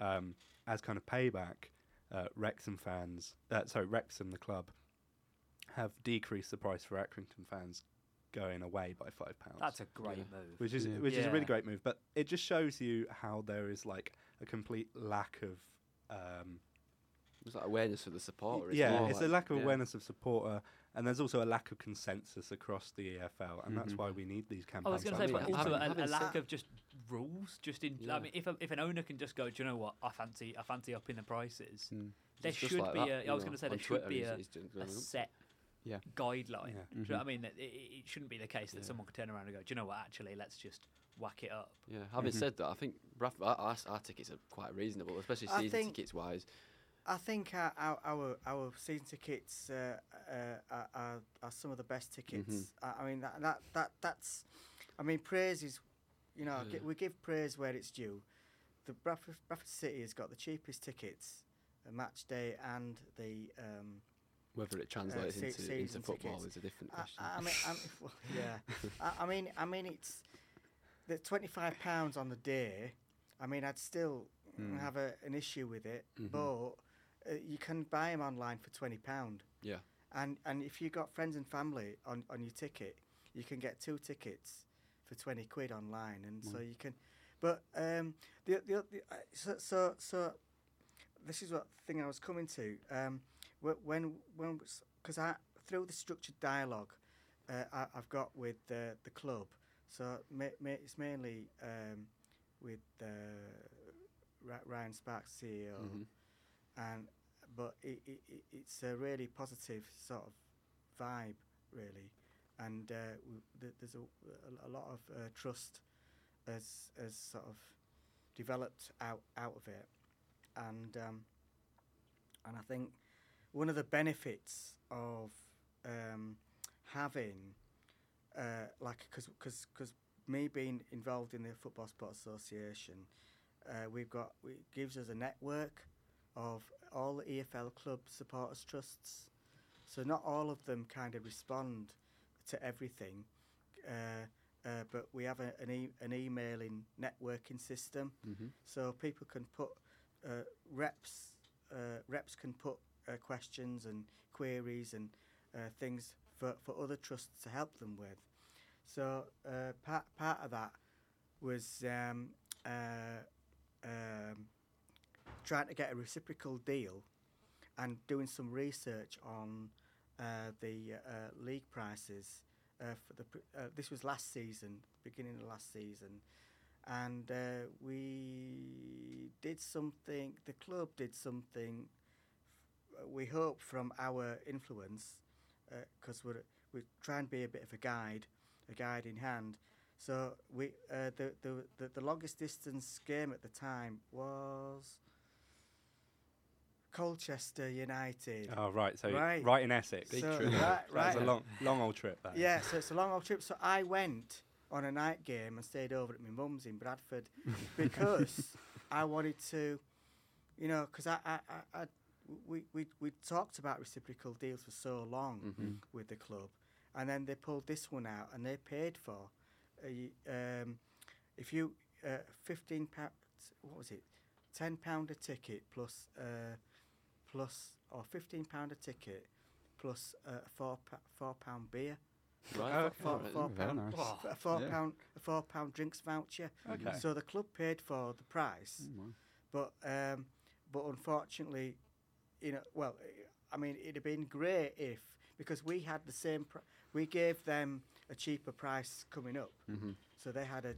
um, as kind of payback, uh, Wrexham fans, uh, sorry, Wrexham the club, have decreased the price for Accrington fans going away by five pounds. That's a great Yeah. move. which is Yeah. which is a really great move, but it just shows you how there is like a complete lack of. Um, It's like awareness of the supporter. It's yeah, it's like- a lack of yeah. awareness of supporter, and there's also a lack of consensus across the EFL, and that's Mhm. why we need these campaigns. I was going to say, but also a, a lack of just rules. Just in, Yeah. I mean, if a, if an owner can just go, do you know what? I fancy, I fancy upping the prices. Mm. There It's just should like be that, a- I was gonna say on there should Twitter be a- he's doing- A set Yeah. guideline. Yeah. Do you know what I mean? It, it shouldn't be the case that Yeah. someone could turn around and go, do you know what? Actually, let's just whack it up. Yeah, having Mhm. said that, I think Bradford, our, our, our tickets are quite reasonable, especially season think- tickets wise. I think our our our, season tickets uh, uh, are, are some of the best tickets. I, I mean that, that that that's, I mean praise is, you know, Yeah. we give praise where it's due. The Bradford, Bradford City has got the cheapest tickets, a match day and the. Um, Whether it translates se- into, into football tickets. is a different I, question. I mean, I'm, well, yeah. I, I mean, I mean, it's the twenty-five pounds on the day. I mean, I'd still Mm. have a, an issue with it, Mhm. but uh, you can buy them online for twenty pound. yeah, And and if you've got friends and family on, on your ticket, you can get two tickets for twenty quid online, and so you can. But um, the the, the uh, so, so so this is what thing I was coming to. Um, wh- when when because I through the structured dialogue, uh, I, I've got with the the club. So ma- ma- it's mainly um, with uh, Ryan Sparks, CEO mhm. And but it, it, it, it's a really positive sort of vibe, really, and uh, w- th- there's a, a, lot of uh, trust as as sort of developed out out of it, and um, and I think one of the benefits of um, having uh, like because because me being involved in the Football Sport Association, uh, we've got it gives us a network of all the EFL club supporters trusts. So not all of them kind of respond to everything, uh, uh, but we have a, an, e- an emailing networking system. Mhm. So people can put uh, reps. Uh, reps can put uh, questions and queries and uh, things for, for other trusts to help them with. So uh, part part of that was um, uh, um, trying to get a reciprocal deal and doing some research on uh, the uh, league prices uh, for the. Uh, this was last season, beginning of last season, and uh, we did something. The club did something. We hope from our influence, because we're we try and be a bit of a guide, a guide in hand. So we uh, the, the the the longest distance game at the time was Colchester United. Oh right, so right, Right. in Essex. Big So- trip. right, That was a long, long old trip. That is. Yeah, so it's a long old trip. So I went on a night game and stayed over at my mum's in Bradford because I wanted to, you know, because I, I, I, I, we, we, we talked about reciprocal deals for so long Mhm. with the club, and then they pulled this one out and they paid for, y- um, if you, uh, fifteen pounds, what was it, ten pound a ticket plus, uh, plus or fifteen pound a ticket plus uh, a four pa- four pound beer. Right. Okay, four- right. four Very nice. Oh, a four Yeah. pound a four pound drinks voucher. Okay. So the club paid for the price, Mm, wow. but um, but unfortunately, you know, well, I mean, it'd have been great if because we had the same, pr- we gave them a cheaper price coming up, Mhm. so they had a,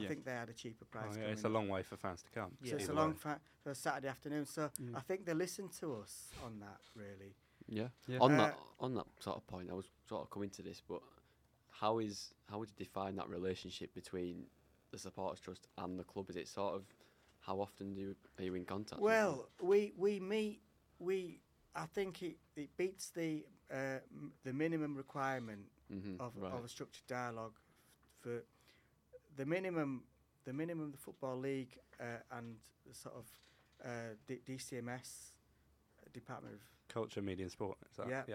I think they had a cheaper price. Oh, yeah, it's a long way for fans to come. So it's a long fa- for Saturday afternoon. So Yeah. I think they listened to us on that really. Yeah. Yeah. On Uh, that on that sort of point, I was sort of coming to this, but how is how would you define that relationship between the supporters trust and the club? Is it sort of how often do you, are you in contact? Well, we we meet we. I think it, it beats the uh, m- the minimum requirement Mhm, of, right. of a structured dialogue for the minimum, the minimum the football league uh, and the sort of uh, D- DCMS Department of Culture, media, and sport. Is that, Yeah. yeah.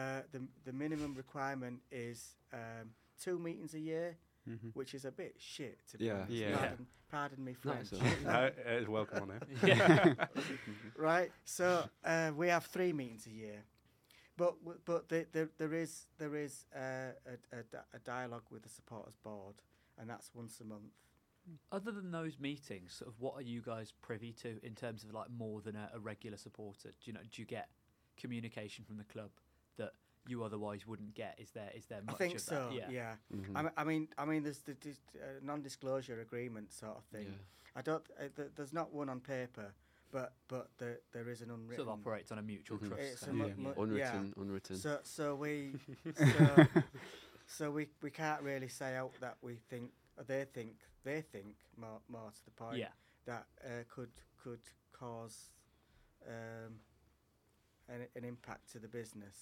uh, the the minimum requirement is um, two meetings a year, Mhm. which is a bit shit to be Yeah. honest. Yeah. Pardon, pardon me, No, French. it's all right. no, it is welcome on here. Yeah. right? So uh, we have three meetings a year, but w- but the, the, there is there is uh, a, a, a dialogue with the supporters board, and that's once a month. Other than those meetings, sort of, what are you guys privy to in terms of like more than a, a regular supporter? Do you know? Do you get communication from the club that you otherwise wouldn't get? Is there is there much? I think of so. that? Yeah. Mhm. I, mean, I mean, I mean, there's the dis- uh, non-disclosure agreement sort of thing. Yeah. I don't. Uh, th- there's not one on paper, but but there there is an unwritten. Sort of operates on a mutual Mhm. trust. It's a kind mu- of thing, mu- yeah. Unwritten, unwritten. So so we so, so we we can't really say out that we think or they think they think more more to the point yeah. that uh, could could cause um, an, an impact to the business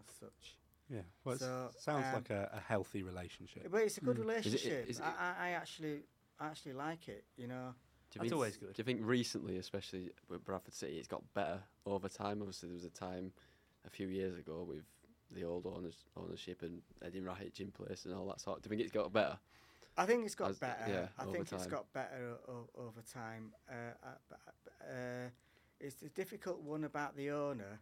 as such. Yeah. Well, it So, sounds um, like a, a healthy relationship. But it's a good Mm. Relationship. is it- I, I, I actually I actually like it. You know. Do you That's think- always good. Do you think recently, especially with Bradford City, it's got better over time? Obviously, there was a time a few years ago with the old owners, ownership and Eddie Rahic in place and all that sort. Do you think it's got better? I think it's got As- better. yeah, I over think it's got better o- o- over time. Uh, uh, uh, it's a difficult one about the owner.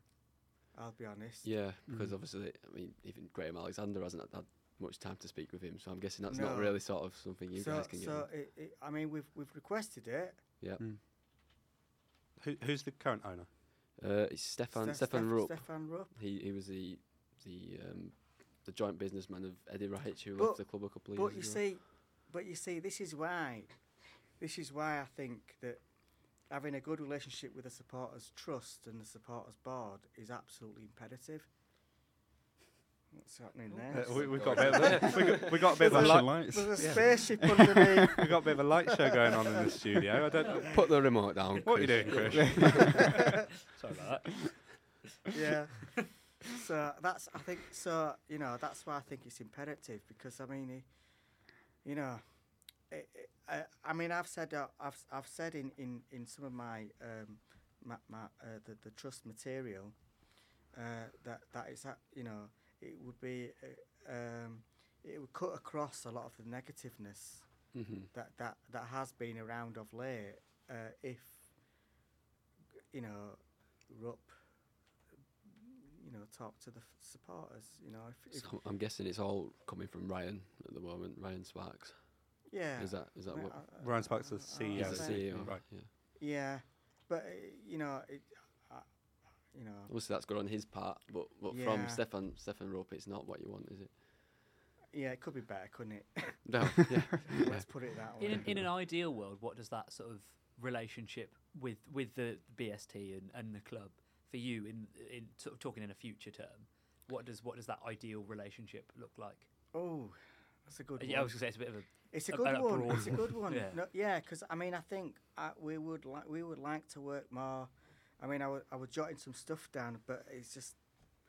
I'll be honest. Yeah, because Mhm. obviously, I mean, even Graham Alexander hasn't had much time to speak with him, so I'm guessing that's not really sort of something you so, guys can so get. it, it, I mean, we've we've requested it. Yeah, Mm. Who, who's the current owner? uh, it's Stefan Ste- Stefan Steph- Rupp. Stefan Rupp. He he was the the um, the joint businessman of Eddie Rahic, who But- left the club a couple of But years you ago. see, but you see, this is why, this is why I think that having a good relationship with the supporters trust and the supporters board is absolutely imperative. What's happening there? Uh, we, we've got a bit of a, we got, we got a bit of a light, lights. There's a Yeah. spaceship underneath. we got a bit of a light show going on in the studio. I don't. Put the remote down. What are you doing, Chris? Sorry about that. yeah. So that's I think so you know that's why I think it's imperative because I mean, you know, it, it, I, I mean I've said uh, I've I've said in, in, in some of my um my, my uh, the the trust material uh, that that it's you know it would be uh, um it would cut across a lot of the negativeness Mhm. that that that has been around of late uh, if you know Rupp you know talk to the f- supporters you know if, if So I'm guessing it's all coming from Ryan at the moment. Ryan Sparks. yeah Is that is that I mean, what? I- Ryan Sparks, the I- I- CEO. He's the CEO. Right. Yeah. yeah but uh, you know it, uh, you know Obviously, that's good on his part, but but Yeah. from Stefan Stefan Rupp, it's not what you want, is it? yeah it could be better couldn't it No. Yeah. yeah. let's put it that way In an, in an ideal world, what does that sort of relationship with with the BST and, and the club for you in in sort of talking in a future term? What does what does that ideal relationship look like? oh that's a good yeah, I one. was gonna say it's a bit of a It's a a- good one. broad It's a good one. Yeah. No, yeah, because I mean, I think uh, we would like we would like to work more. I mean, I was jotting some stuff down, but it's just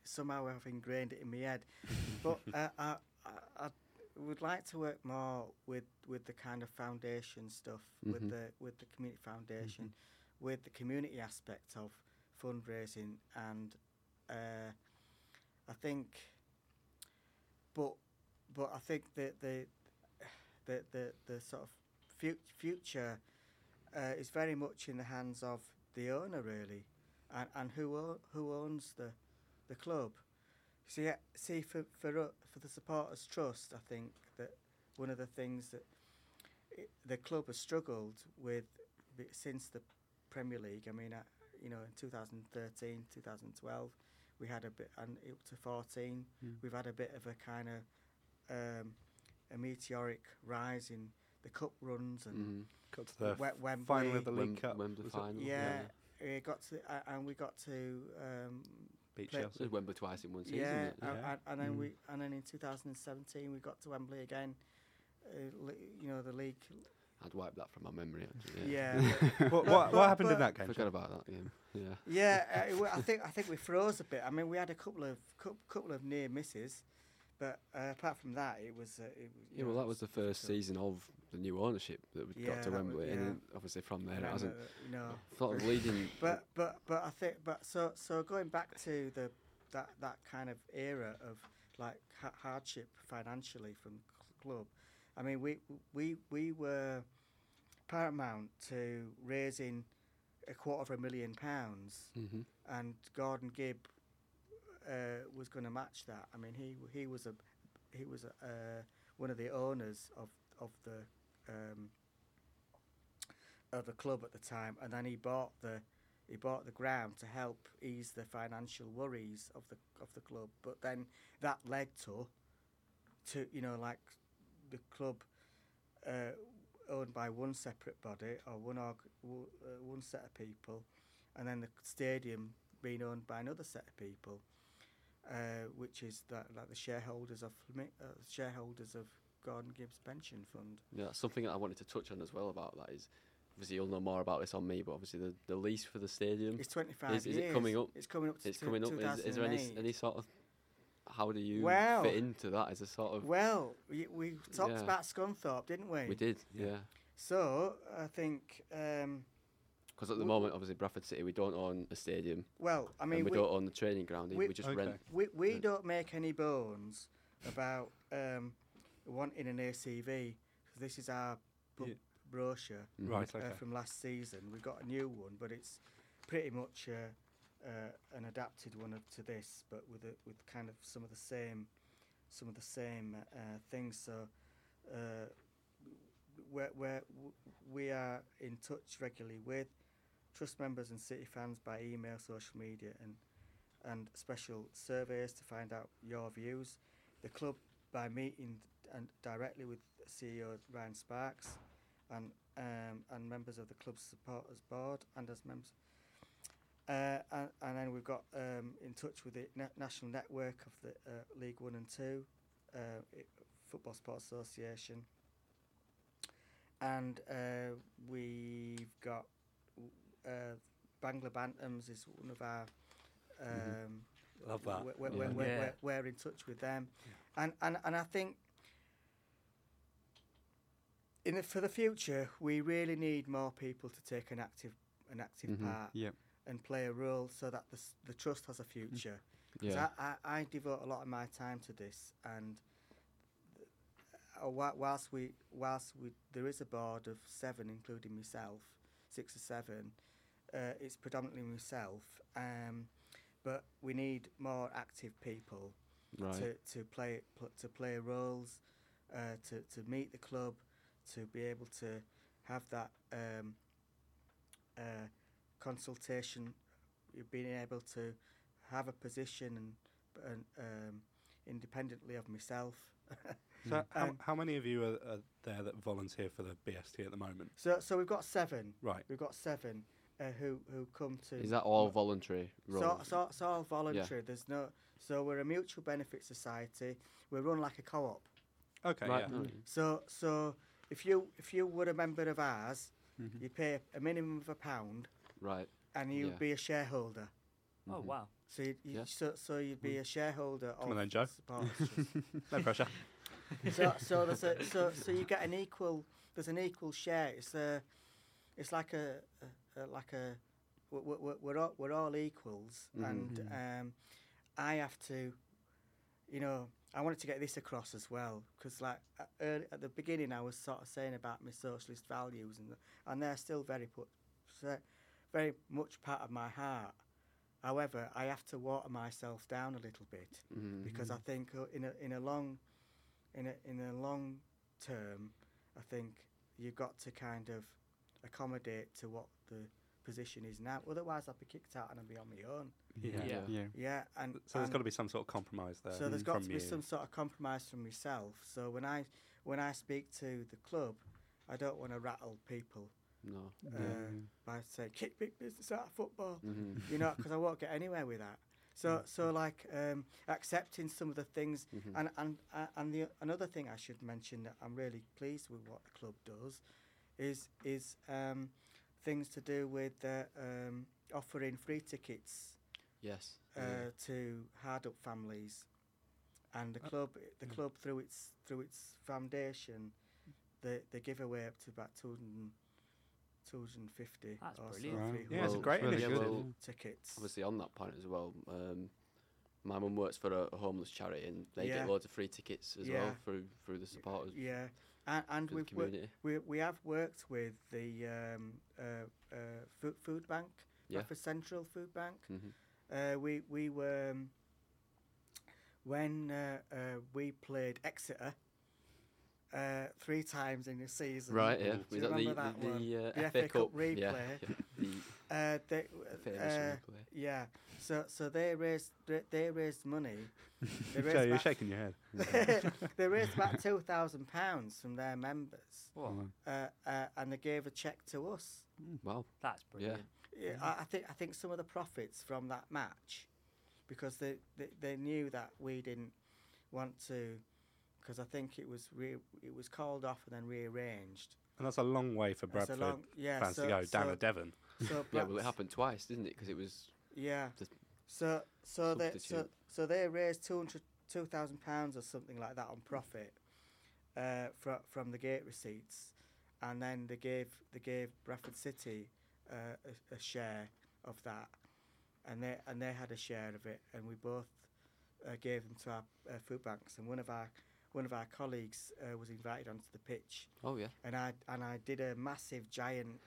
somehow I've ingrained it in my head. but uh, I, I I would like to work more with with the kind of foundation stuff, with Mhm. the with the community foundation, with the community aspect of fundraising, and uh, I think. But but I think that the the the, the sort of fu- future uh, is very much in the hands of the owner really, and and who o- who owns the the club. See, see for for for the supporters trust, I think that one of the things that i the club has struggled with since the Premier League. I mean, uh, you know, in 2013, 2012, we had a bit, and up to 14, Mm. we've had a bit of a kind of um, a meteoric rise in the cup runs and Mhm. Got to the Wem- Wembley. final of the League Wem- Cup. Wembley was it? final. yeah, it got to uh, and we got to um, Beat Chelsea. Wembley twice in one season. yeah, isn't it? and, Yeah. and, and then Mm. we and then in 2017 we got to Wembley again. Uh, li- you know the league. I'd wipe that from my memory. Actually. Yeah, what, what, what happened in that game? Forgot about that game. Yeah. yeah. Uh, I think I think we froze a bit. I mean, we had a couple of couple of near misses, but uh, apart from that, it was. Uh, it, you Yeah, know, well, that was the first difficult. season of the new ownership that we Yeah, got to that was- Wembley, and obviously from there it I'm, hasn't. you know, Sort of leading. but but but I think but so so going back to the that that kind of era of like ha- hardship financially from the club. I mean, we we we were paramount to raising a quarter of a million pounds, hmm and Gordon Gibb uh, was going to match that. I mean, he he was a he was a, uh, one of the owners of of the um, of the club at the time, and then he bought the he bought the ground to help ease the financial worries of the of the club. But then that led to to you know like the club uh, owned by one separate body or one org- w- uh, one set of people, and then the stadium being owned by another set of people, uh, which is that like the shareholders of uh, shareholders of Gordon Gibb's Pension Fund. Yeah, that's something that I wanted to touch on as well about that is obviously you'll know more about this on me, but obviously the, the lease for the stadium It's twenty five Is- years. is it coming up? It's coming up. To it's coming up. Is, is there any any sort of how do you Well- fit into that as a sort of Well, we, we talked Yeah. about Scunthorpe, didn't we? we did Yeah. yeah So I think, um, because at the W- moment obviously Bradford City we don't own a stadium well, I mean, and we, we, don't own the training ground either, we- we just Okay. rent we, we Yeah. don't make any bones about um, wanting an ACV. 'cause this is our bu- Yeah. brochure Mhm. Right. uh, Okay. from last season. We've got a new one, but it's pretty much uh, uh, an adapted one to this, but with a, with kind of some of the same some of the same uh, things. So uh, we're, we're, we are in touch regularly with trust members and city fans by email, social media, and and special surveys to find out your views. The club by meeting and directly with CEO Ryan Sparks and um, and members of the club's supporters board and as members. Uh, and, and then we've got um, in touch with the na- national network of the uh, League One and Two, uh, i- Football Sports Association, and uh, we've got w- uh, Bangla Bantams is one of our. Um, Love that. We're, we're, Yeah. we're, we're, Yeah. we're in touch with them, and, and and I think in the, for the future we really need more people to take an active an active Mhm. part Yep. And play a role so that the the trust has a future. yeah I, I, I devote a lot of my time to this, and uh, whilst we whilst we there is a board of seven, including myself, six or seven, uh, it's predominantly myself. Um, but we need more active people right to, to play pl- to play roles, uh, to to meet the club, to be able to have that um, uh, consultation, y- being able to have a position and and um, independently of myself. So how, Um, how many of you are, are there that volunteer for the BST at the moment? so so we've got seven. Right. We've got seven uh, who who come to. is that all voluntary So, roles? so it's all voluntary. There's no. So we're a mutual benefit society. We run like a co-op. Okay. right Yeah. no, So so if you if you were a member of ours, Mhm. you pay a minimum of a pound, right and you'd Yeah. be a shareholder. Oh Mhm. wow. So you'd, you Yeah. so so you'd be a shareholder Come of on then, Joe. the supporters trust. No pressure. so so there's a so so you get an equal there's an equal share. It's a it's like a, a, a like a we're, we're, we're all we're all equals, and Mhm. um, I have to, you know, I wanted to get this across as well because like at, early, at the beginning I was sort of saying about my socialist values and and they're still very put se- very much part of my heart. However, I have to water myself down a little bit Mhm. because I think uh, in a in a long in a in a long term, I think you've got to kind of accommodate to what the position is now. Otherwise, I'll be kicked out and I'll be on my own. Yeah. Yeah. Yeah. Yeah, and So there's and got to be some sort of compromise there. so there's got to be you. some sort of compromise from myself. So when I when I speak to the club, I don't want to rattle people no. Uh, by saying kick big business out of football. hmm You know, because I won't get anywhere with that. So so like um, accepting some of the things hmm And and uh, and the another thing I should mention that I'm really pleased with what the club does, is is um, things to do with uh, um, offering free tickets yes. uh, yeah. to hard up families, and the club the club through its through its foundation, they they give away up to about 200, 250 That's or brilliant. Right. 300 Yeah, it's a great yeah, initiative. well, tickets. obviously on that point as well. Um, my mum works for a, a homeless charity, and they Yeah. get loads of free tickets as Yeah. well through through the supporters. Yeah, and, and we've wor- we we have worked with the um, uh, uh, food, food bank, Yeah. Bradford Central Food Bank. Mhm. Uh, we we were um, when uh, uh, we played Exeter uh, three times in the season. Right, yeah. Do you Was that the remember that the, one? the, uh, The FA, FA Cup Yeah, replay. yeah, the Uh, they, famous uh, replay. yeah. So so they raised they, they raised money. They raised Joe, you're about- shaking your head. they raised about two thousand pounds from their members, Whoa, Wow. uh, uh, and they gave a cheque to us. Wow. that's brilliant. Yeah, I, I think I think some of the profits from that match, because they, they, they knew that we didn't want to, because I think it was re- it was called off and then rearranged. And that's a long way for Bradford long- yeah, fans so, to go down so, to Devon. So Yeah, well, it happened twice, didn't it? Because it was Yeah. Just So so they so, so they raised 200 2,000 pounds or something like that on profit, uh, from from the gate receipts, and then they gave they gave Bradford City uh, a, a share of that, and they and they had a share of it, and we both uh, gave them to our uh, food banks, and one of our one of our colleagues uh, was invited onto the pitch, oh yeah. and I and I did a massive giant.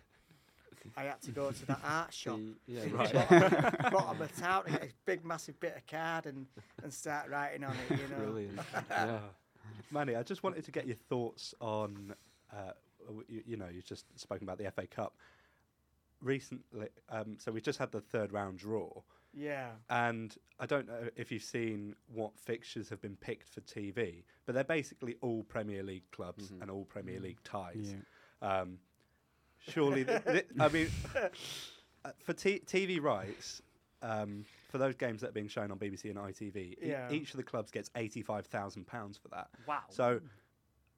I had to go to the art shop The, yeah, in right. the bottom, bottom of town and get a big massive bit of card and, and start writing on it, you know. Brilliant. yeah. Manny, I just wanted to get your thoughts on, uh, you, you know, you've just spoken about the FA Cup. Recently, um, so we just had the third round draw, Yeah. and I don't know if you've seen what fixtures have been picked for TV, but they're basically all Premier League clubs Mhm. and all Premier League ties. Yeah. Um, surely, th- th- I mean, uh, for t- TV rights, um, for those games that are being shown on BBC and ITV, e- each of the clubs gets eighty-five thousand pounds for that. Wow. So,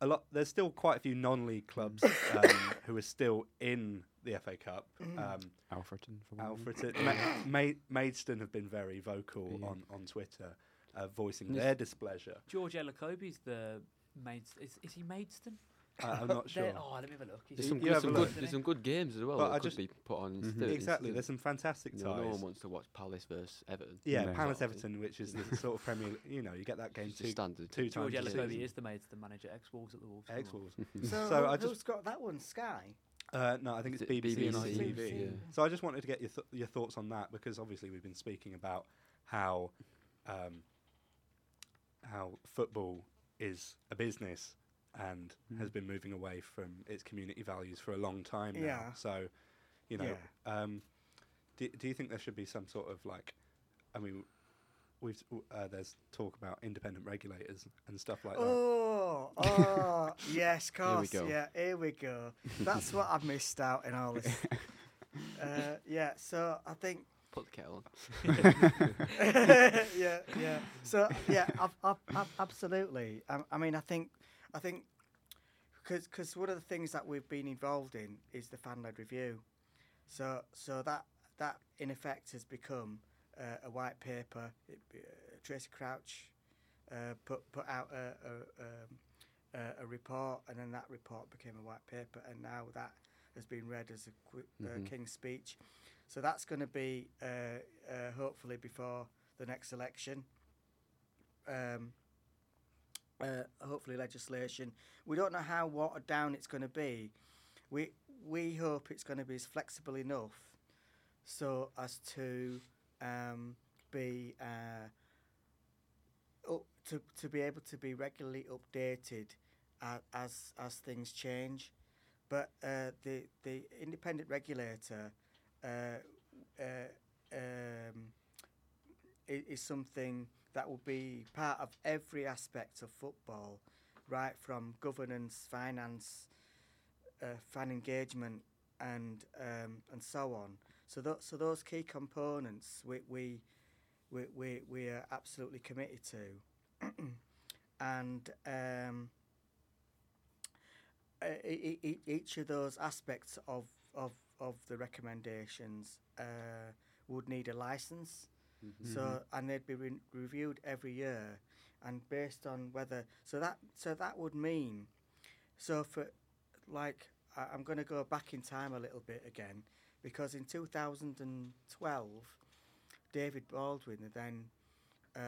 a lot. There's still quite a few non-league clubs um, who are still in the FA Cup. Um, Alfreton for one. Alfred, Ma- Ma- Maidstone have been very vocal Yeah. on on Twitter, uh, voicing their displeasure. George Elokobi's the maid. Is, is he Maidstone? Uh, I'm not sure. Oh, let me have a look. There's some, you there's some look. good, there's some good games as well But that I could just- be put on Mhm. instead. Exactly. instead There's some fantastic of- no, no one wants to watch Palace versus Everton. Yeah, No. Palace Everton, which is the sort of Premier. You know, you get that game two standard. two times a Elokobi season. is the Maidstone manager, ex Wolves at the Wolves. Ex Wolves. So, So I just- got that one? Sky? Uh, no, I think it's Is it BBC, and BBC? ITV. Yeah. So I just wanted to get your th- your thoughts on that because obviously we've been speaking about how um, how football is a business and has been moving away from its community values for a long time now. Yeah. So, you know, Yeah. um, do do you think there should be some sort of like, I mean, we've uh, there's talk about independent regulators and stuff like that. Oh, oh, yes, Here we course. go. Yeah, here we go. That's what I've missed out in all this. uh, yeah, so I think Put the kettle on. yeah, yeah. So yeah, I've, I've, I've, absolutely. I, I mean, I think, I think, because one of the things that we've been involved in is the fan-led review. So so that that in effect has become uh, a white paper. It, uh, Tracey Crouch uh, put put out a, a, um, a, a report, and then that report became a white paper, and now that has been read as a qu- uh, Mhm. King's speech. So that's going to be uh, uh, hopefully before the next election. Um, uh, hopefully legislation. We don't know how watered down it's going to be. We we hope it's going to be as flexible enough so as to um, be uh, up to to be able to be regularly updated uh, as as things change. But uh, the the independent regulator uh, uh, um, is something that will be part of every aspect of football, right from governance, finance, uh, fan engagement, and um, and so on. So so those key components we we we we, we are absolutely committed to, and. Um, uh, each of those aspects of, of, of the recommendations uh, would need a license. So and they'd be re- reviewed every year, and based on whether so that so that would mean, so for like I, I'm going to go back in time a little bit again, because in 2012, David Baldwin, the then um,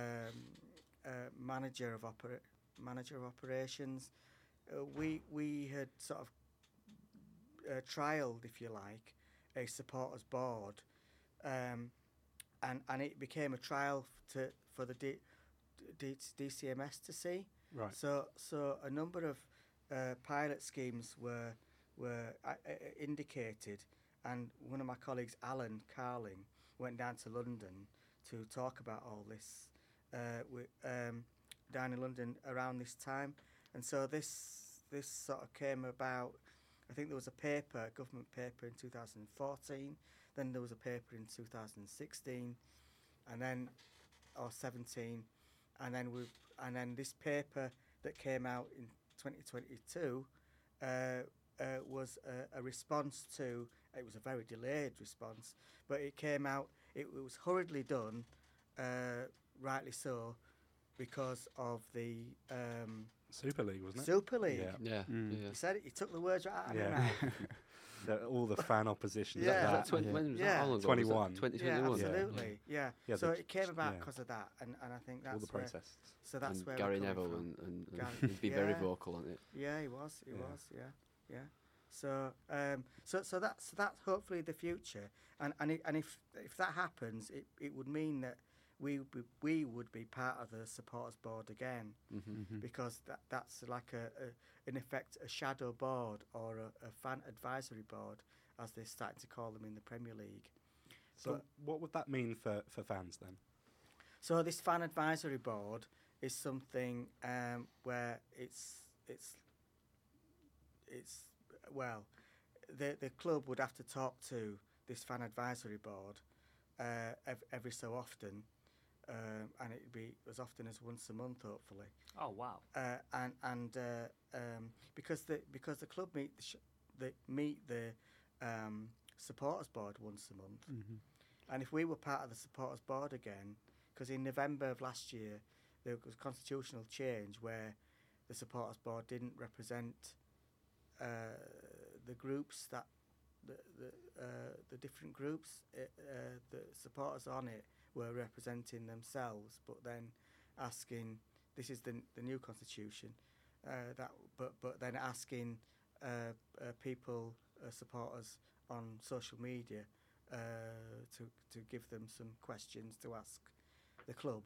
uh, manager of opera- manager of operations, uh, we we had sort of uh, trialed, if you like, a supporters board, um, and and it became a trial to for the D, D, DCMS to see. Right. So so a number of uh, pilot schemes were were uh, uh, indicated, and one of my colleagues, Alan Carling, went down to London to talk about all this uh, wi- um, down in London around this time, and so this this sort of came about. I think there was a paper, a government paper in 2014. Then there was a paper in 2016, and then or 17, and then we and then this paper that came out in 2022 uh, uh, was a, a response to. It was a very delayed response, but it came out. It, was hurriedly done, uh, rightly so, because of the um, Super League, wasn't it? Super League. Yeah. Yeah, Mm. yeah. He said it. He took the words right out of Yeah. my mouth. The- all the fan opposition. Yeah. That. that twen- yeah. When was Yeah. that? How long was that? 21. 2021. yeah, Yeah. absolutely. Yeah. Yeah, so it came about yeah. because of that, and, and I think that's all the where, protests. so that's and where Gary Neville from. and, and, and Gary- he'd be very vocal on it. Yeah, he was. He Yeah. was. Yeah, yeah. So, um, so, so that's that's hopefully the future, and and it, and if if that happens, it, it would mean that we would be, we would be part of the supporters board again hmm because that that's like a, a in effect a shadow board or a, a fan advisory board as they're starting to call them in the Premier League. So, But- what would that mean for, for fans then? So this fan advisory board is something um, where it's it's it's well, the the club would have to talk to this fan advisory board uh, ev- every so often, um, and it'd be as often as once a month, hopefully. Oh wow. Uh, and and uh, um, because the because the club meet the, sh- the meet the um, supporters board once a month, Mhm. and if we were part of the supporters board again, because in November of last year there was constitutional change where the supporters board didn't represent uh, the groups that the the, uh, the different groups uh, uh, the supporters on it were representing themselves, but then asking this is the the new constitution uh, that but but then asking uh, uh, people uh, supporters on social media uh, to to give them some questions to ask the club.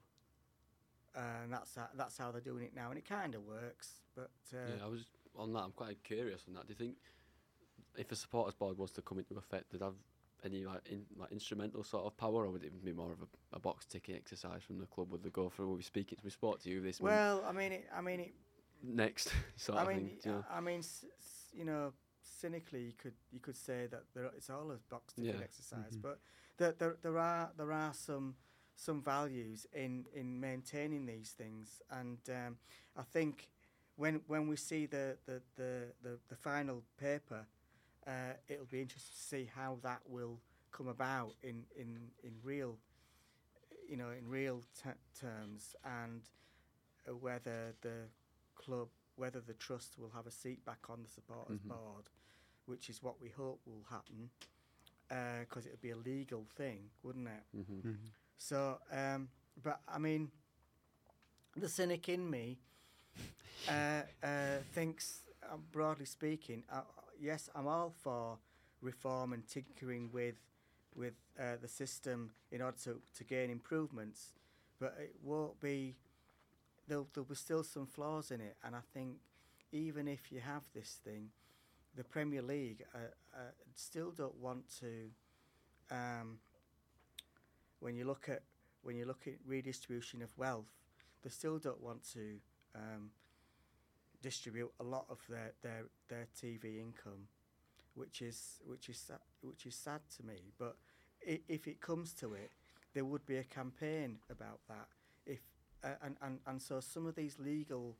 And that's how, that's how they're doing it now, and it kind of works. But uh, yeah, I was on that. I'm quite curious on that. Do you think if a supporters board was to come into effect, did have any like in, like instrumental sort of power, or would it even be more of a, a box ticking exercise from the club? Would they go through? Will we speak it? We sport to you this month. well, I mean, it, I mean, it, next sort I of mean, thing. you know? I mean, s- s- you know, cynically, you could you could say that there, are- it's all a box ticking Yeah. exercise, Mhm. but there, there there are there are some some values in in maintaining these things, and um, I think when when we see the the the, the, the final paper, uh, it'll be interesting to see how that will come about in in in real, you know, in real t- terms, and uh, whether the club, whether the trust will have a seat back on the supporters Mhm. board, which is what we hope will happen, because it would be a legal thing, wouldn't it? hmm Mhm. So, um, but I mean, the cynic in me uh, uh, thinks, uh, broadly speaking, uh, yes, I'm all for reform and tinkering with with uh, the system in order to, to gain improvements, but it won't be. There'll, there'll be still some flaws in it, and I think even if you have this thing, the Premier League uh, uh, still don't want to. Um, when you look at when you look at redistribution of wealth, they still don't want to um, distribute a lot of their, their, their TV income, which is which is which is sad to me. But if it comes to it, there would be a campaign about that. If uh, and, and and so some of these legal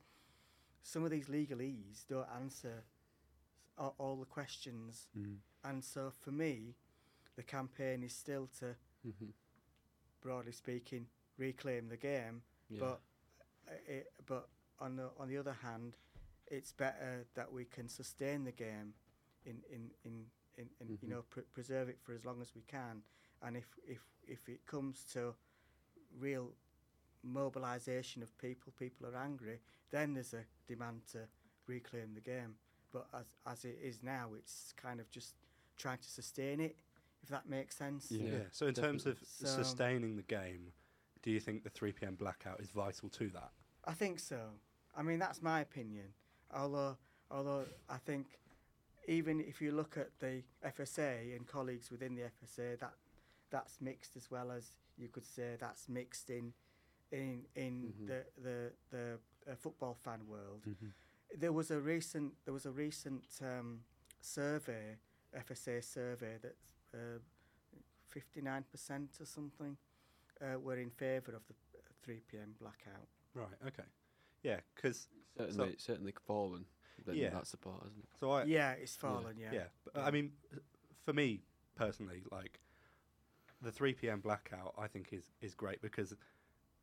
some of these legalese don't answer all, the questions, Mhm. and so for me, the campaign is still to hmm broadly speaking, reclaim the game. Yeah. But uh, it, but on the on the other hand, it's better that we can sustain the game, in in in, in, in you Mhm. know pr- preserve it for as long as we can. And if if if it comes to real mobilisation of people, people are angry, then there's a demand to reclaim the game. But as as it is now, it's kind of just trying to sustain it, if that makes sense. Yeah. Yeah. So in terms of So- sustaining the game, do you think the 3 p.m. blackout is vital to that? I think so. I mean, that's my opinion. Although, although I think even if you look at the FSA and colleagues within the FSA, that that's mixed as well as you could say that's mixed in in in Mhm. the the the uh, football fan world. There was a recent there was a recent um, survey, FSA survey that fifty nine percent or something uh, were in favour of the three p.m. blackout. Right. Okay. Yeah. Because certainly, certainly fallen. Then Yeah. that support, hasn't it? so I yeah, it's fallen. Yeah. yeah. But, I mean, for me personally, like the 3 p.m. blackout, I think is is great because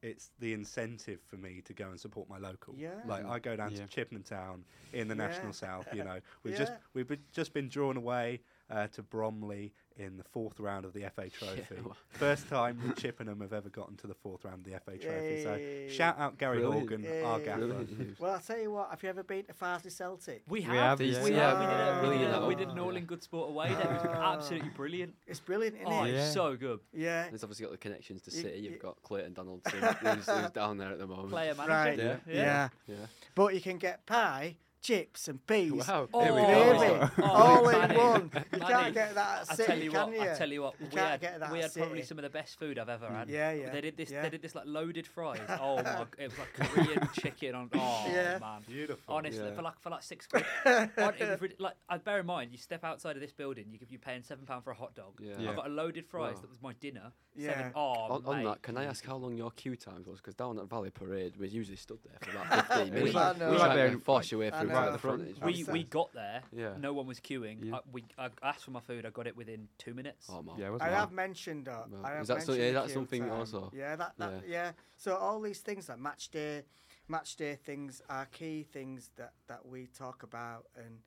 it's the incentive for me to go and support my local. Yeah. Like I go down Yeah. to Chippenham Town in the Yeah. National South. You know, we've just we've been, just been drawn away uh, to Bromley in the fourth round of the FA Trophy. well. First time Chippenham have ever gotten to the fourth round of the FA Trophy. So shout out Gary Brilliant. Horgan, our gaffer. Brilliant. Well, I'll tell you what. Have you ever been to Farsley Celtic? We have. have, we, yeah. we, Yeah, have. we did, a, we, did brilliant. we did an all in good sport away day. It was Ah. absolutely brilliant. It's brilliant, isn't Oh, it? it's Yeah. so good. Yeah. It's obviously got the connections to City. You've got Clayton Donaldson, who's, who's down there at the moment. Player manager. Right. Yeah. Yeah. yeah. Yeah. But you can get pie, chips, and peas. Wow. Oh, Here we Gravy, go. Oh, all in Manny. one. You Manny, can't get that at I City, tell you can what. you? I tell you what. You we can't had, get that we had probably some of the best food I've ever had. Yeah, yeah. They did this. yeah. They did this like loaded fries. Oh my! It was like Korean chicken on. Oh Yeah. man. Beautiful. Honestly, Yeah. for like for like six quid. On- it was rid- like, I bear in mind, you step outside of this building, you could be paying seven pound for a hot dog. Yeah. Yeah. I got a loaded fries. Wow. That was my dinner. Yeah. Seven, oh, on, on that, can I ask how long your queue time was? Because down at Valley Parade, we usually stood there for about 15 minutes. We We tried were there to in- force your way through know. right at the front. It's we we got there. Yeah. No one was queuing. Yeah. I, we I asked for my food. I got it within two minutes. Oh, man. Yeah, it I have mentioned that. Well, I have is that so- yeah, the that's something time. also? Yeah, that, that yeah. So all these things like match day, match day things are key things that that we talk about, and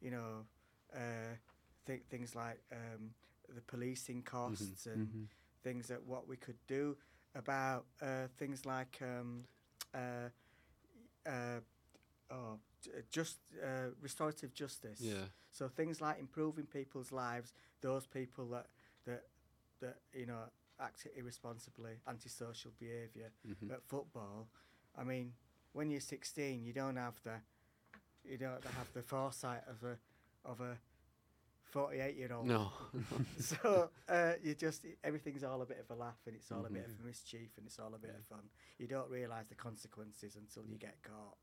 you know, uh, th- things like um, the policing costs and Mhm. things that what we could do about uh, things like um, uh, uh, oh, j- just uh, restorative justice. Yeah. So things like improving people's lives, those people that that that you know act irresponsibly, antisocial behaviour Mhm. at football. I mean, when you're 16, you don't have the you don't have the foresight of a of a 48 year old. No. So uh, you just everything's all a bit of a laugh and it's all a bit Mhm. of mischief and it's all a bit of fun. You don't realise the consequences until you get caught.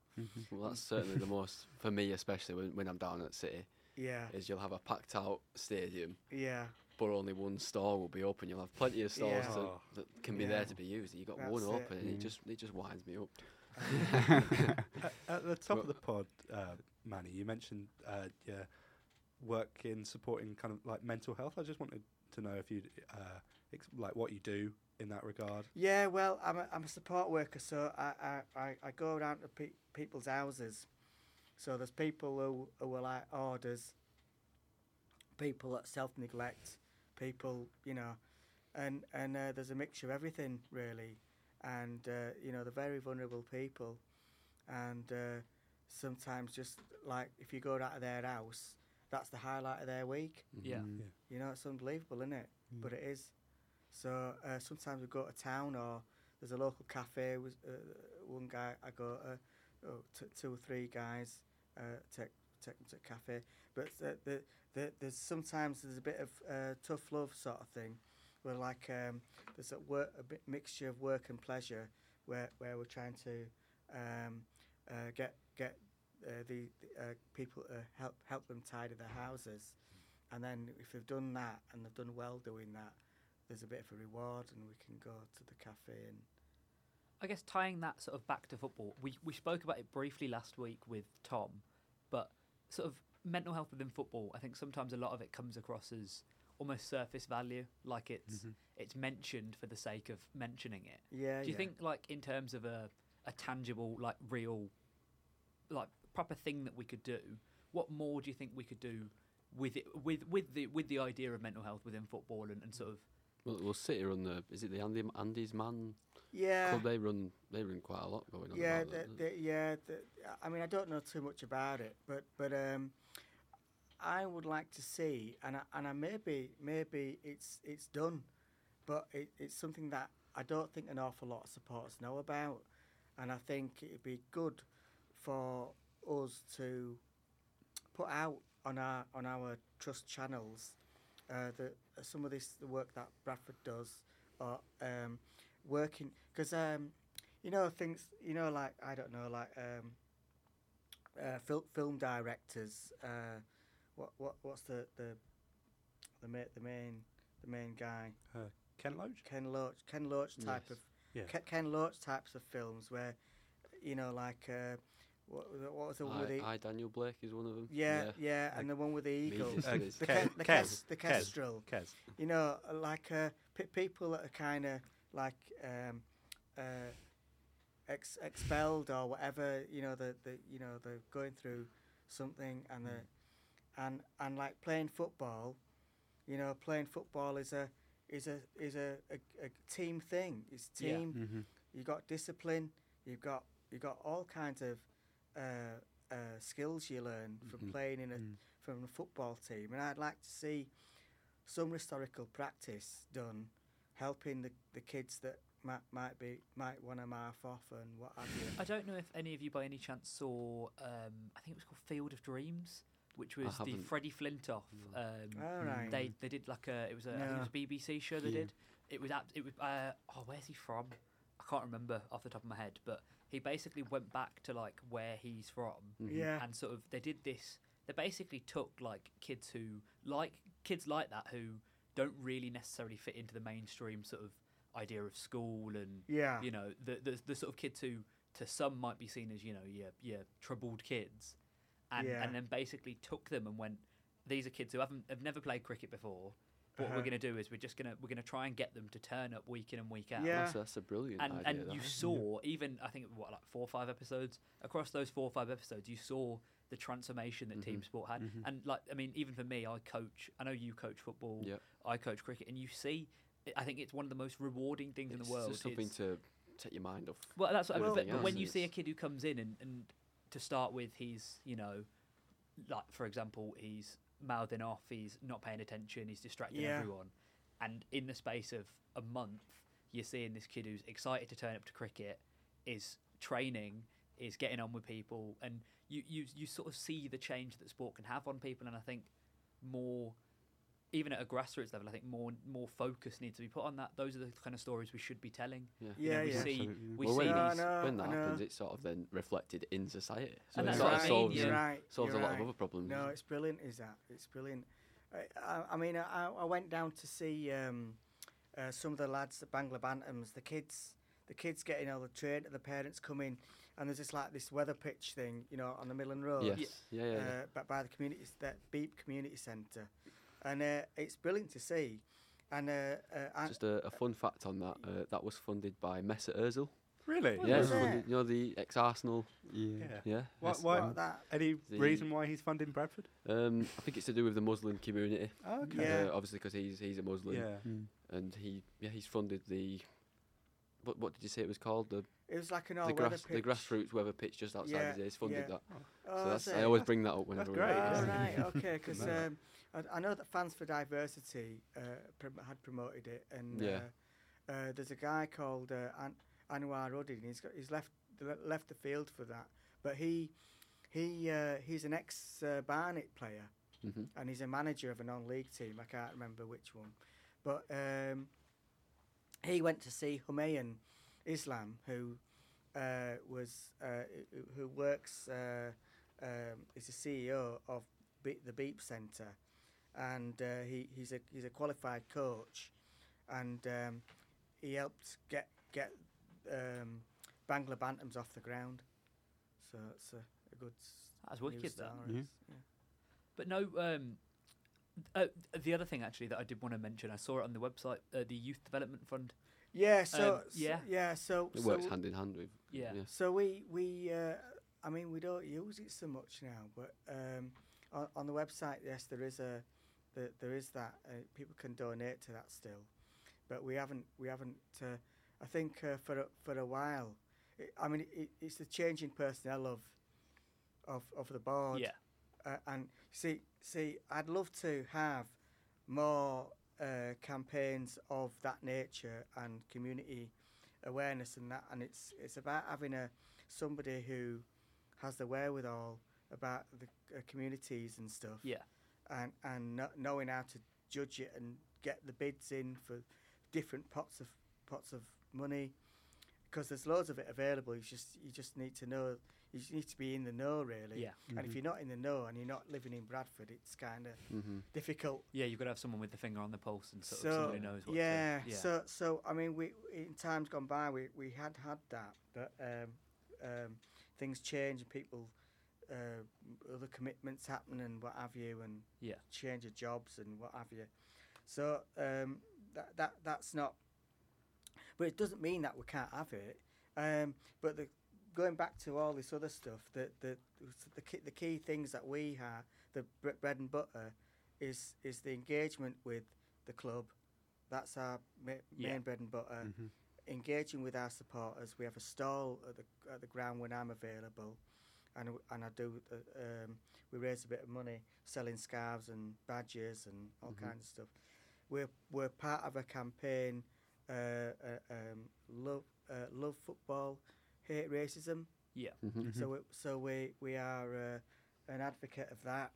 Well, that's certainly the most, for me especially, when, when I'm down at City, Yeah, is you'll have a packed out stadium, yeah, but only one store will be open. You'll have plenty of stores Yeah. that, Oh. that can be Yeah. there to be used. You've got one That's it. open, and it Mm. just it just winds me up. At, at the top of the pod, uh, Manny, you mentioned uh, your work in supporting kind of like mental health. I just wanted to know if you uh, ex- like what you do in that regard. Yeah, well, I'm a, I'm a support worker, so I, I, I, I go around to pe- people's houses. So there's people who, who are like orders, people that self neglect, people, you know, and and uh, there's a mixture of everything really, and uh, you know they're very vulnerable people, and uh, sometimes just like if you go out of their house, that's the highlight of their week. Yeah. Mhm. You know, it's unbelievable, isn't it? But it is. So uh, sometimes we go to town or there's a local cafe. With, uh, one guy I go to, oh, t- two or three guys uh, take take them to a cafe. But the, the, the, there's sometimes there's a bit of uh, tough love sort of thing, where like um, there's a work a bit mixture of work and pleasure, where where we're trying to um, uh, get get uh, the, the uh, people to help help them tidy their houses, and then if they've done that and they've done well doing that, there's a bit of a reward, and we can go to the cafe and I guess tying that sort of back to football, we we spoke about it briefly last week with Tom, but sort of mental health within football, I think sometimes a lot of it comes across as almost surface value, like it's Mhm. it's mentioned for the sake of mentioning it. Yeah. Do you yeah. think like in terms of a a tangible, like real, like proper thing that we could do? What more do you think we could do with it with with the with the idea of mental health within football and, and sort of Well, well City run the. Is it the Andy Andy's Man Yeah. club? They run. They run quite a lot going on. Yeah, the, that, the, yeah. The, I mean, I don't know too much about it, but but um, I would like to see, and I, and I maybe maybe it's it's done, but it, it's something that I don't think an awful lot of supporters know about, and I think it'd be good for us to put out on our on our trust channels uh, the some of this the work that Bradford does, or um, working because um, you know things you know like I don't know like um, uh, fil- film directors. Uh, what what what's the the the ma- the main the main guy Ken Loach. Ken Loach Ken Loach type Yes. of Yeah. Ken Loach types of films where you know like uh, what was it- what was the one with the I Daniel Blake is one of them. yeah yeah, and the one with the eagle Uh, the Ke- Ke- the Kes, Kes- the Kes. Kestrel Kez. you know, uh, like uh, p- people that are kind of like um, uh, ex- expelled or whatever. You know, the the you know they're going through something and the and and like playing football. You know, playing football is a is a is a, a, a team thing. It's Yeah. team. Mm-hmm. You've got discipline. You've got you've got all kinds of uh, uh, skills you learn from Mhm. playing in a Mm. from a football team, and I'd like to see some historical practice done, helping the, the kids that might might be might want to mark off and what have you. I don't know if any of you by any chance saw. Um, I think it was called Field of Dreams, which was the. Freddie Flintoff. Um, All right. They they did like a it was a I think it was a BBC show they Yeah. did. It was ab- it was uh, oh where's he from? I can't remember off the top of my head, but he basically went back to like where he's from Mhm. yeah, and sort of they did this. They basically took like kids who like kids like that who don't really necessarily fit into the mainstream sort of idea of school and yeah, you know the, the the sort of kids who to some might be seen as you know your your troubled kids and Yeah. and then basically took them and went these are kids who haven't have never played cricket before what Uh-huh. we're going to do is we're just going to we're going to try and get them to turn up week in and week out Yeah. That's, that's a brilliant and idea. and that you saw even I think what like four or five episodes across those four or five episodes you saw the transformation that Team Mhm. Sport had Mhm. and like I mean even for me I coach I know you coach football Yep. I coach cricket and you see I think it's one of the most rewarding things in the world just something It's- to take your mind off. well, that's what I mean. everything But, but when you see a kid who comes in and, and to start with, he's, you know, like, for example, he's mouthing off, he's not paying attention, he's distracting Yeah. everyone. And in the space of a month, you're seeing this kid who's excited to turn up to cricket, is training, is getting on with people. And you, you, you sort of see the change that sport can have on people. And I think more even at a grassroots level, I think more more focus needs to be put on that. Those are the kind of stories we should be telling. Yeah. You know, Yeah, we yeah. see Absolutely. we well, see when, No, these. no, when that I know. happens, it's sort of then reflected in society. So And it sort what of solves, yeah. You're a- right. solves you're a lot right. of other problems. No, it's brilliant. Is that? It's brilliant. I, I, I mean, I, I went down to see um, uh, some of the lads at Bangla Bantams. The kids, the kids getting all the train. The parents coming, and there's this like this weather pitch thing, you know, on the Midland Road. yes. Yeah. Yeah, yeah, yeah. uh, but by the community, that Beep Community Centre, and uh, it's brilliant to see. And uh, uh, Just a, a fun fact on that. Uh, that was funded by Mesut Ozil. Really? What yeah, it was was it? funded, you know the ex-Arsenal. Yeah. Yeah. Why- why- what, that, Any The- reason why he's funding Bradford? Um, I think it's to do with the Muslim community. Oh, okay. Yeah. Uh, obviously, because he's he's a Muslim, Yeah. and he yeah he's funded the. What what did you say it was called? The it was like an the, all weather grass, pitch. the grassroots weather pitch just outside Yeah, his. He's funded yeah. that. Oh, so that's, is I it? always bring that up whenever. we great, do. Oh, right, okay, because um, I, I know that Fans for Diversity uh, prom- had promoted it, and Yeah. uh, uh, there's a guy called uh, An- Anwar Uddin. He's got he's left le- left the field for that, but he he uh, he's an ex uh, Barnet player, Mhm. and he's a manager of a non-league team. I can't remember which one, but um, he went to see Humayun Islam, who uh, was uh, who- works uh, um, is the CEO of Be- the Beep Centre, and uh, he he's a he's a qualified coach, and um, he helped get get um, Bangla Bantams off the ground. So it's a, a good. That's wicked, that. story. Yeah. Yeah. But no, um, Uh, the other thing actually that I did want to mention, I saw it on the website, uh, the Youth Development Fund. Yeah. So Um, s- yeah. yeah. So It so works hand in hand with. Yeah. So we we uh, I mean we don't use it so much now, but um, on, on the website, yes, there is a the, there is that uh, people can donate to that still, but we haven't we haven't. Uh, I think uh, for a, for a while, it, I mean it, it's the changing personnel of of of the board. Yeah. Uh, and see, see, I'd love to have more uh, campaigns of that nature and community awareness and that. And it's it's about having a somebody who has the wherewithal about the uh, communities and stuff. Yeah. And and knowing how to judge it and get the bids in for different pots of pots of money, because there's loads of it available. You just you just need to know. You just need to be in the know, really. Yeah. And if you're not in the know and you're not living in Bradford, it's kind of Mm-hmm. difficult. Yeah, you've got to have someone with the finger on the pulse and sort So of somebody knows what yeah, to. Yeah. so so I mean, we in times gone by, we, we had had that, but um, um, things change and people uh, other commitments happen and what have you, and Yeah. change of jobs and what have you. So um, that that that's not. But it doesn't mean that we can't have it. Um, but the going back to all this other stuff, the the the key, the key things that we have, the bread and butter, is is the engagement with the club. That's our ma- Yeah. main bread and butter. Mm-hmm. Engaging with our supporters. We have a stall at the at the ground when I'm available, and and I do. Uh, um, we raise a bit of money selling scarves and badges and all Mhm. kinds of stuff. We're we're part of a campaign. Uh, uh, um, love uh, love football, hate racism. yeah. Mm-hmm. So we, so we we are uh, an advocate of that,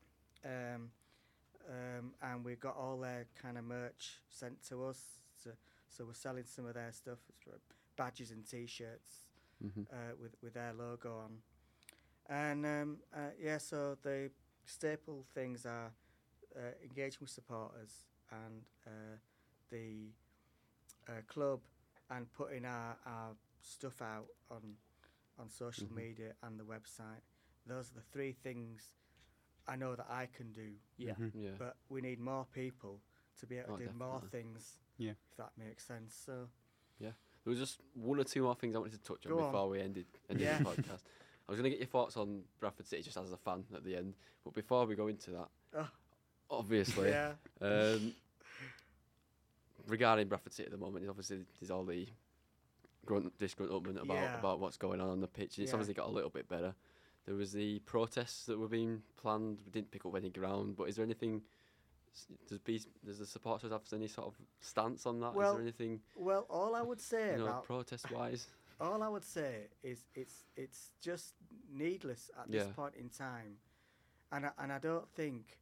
um, um, and we've got all their kind of merch sent to us. So, so we're selling some of their stuff, badges and T-shirts Mm-hmm. uh, with with their logo on, and um, uh, yeah. So the staple things are uh, engaging with supporters and uh, the uh, club, and putting our, our stuff out on on social Mhm. media and the website. Those are the three things I know that I can do, Yeah. Mm-hmm. Yeah. but we need more people to be able Oh, to do more things. Yeah. if that makes sense. So Yeah. There was just one or two more things I wanted to touch on Go on. before we ended, ended Yeah. the podcast. I was going to get your thoughts on Bradford City just as a fan at the end, but before we go into that, Oh. obviously, yeah, um, regarding Bradford City at the moment, obviously there's all the grunt disgruntlement about Yeah. about what's going on on the pitch. It's Yeah. obviously got a little bit better. There was the protests that were being planned. We didn't pick up any ground, but is there anything? Does B, does the supporters have any sort of stance on that? Is Well, there anything well, all I would say you know, about protest wise? All I would say is it's it's just needless at this Yeah. point in time, and I, and I don't think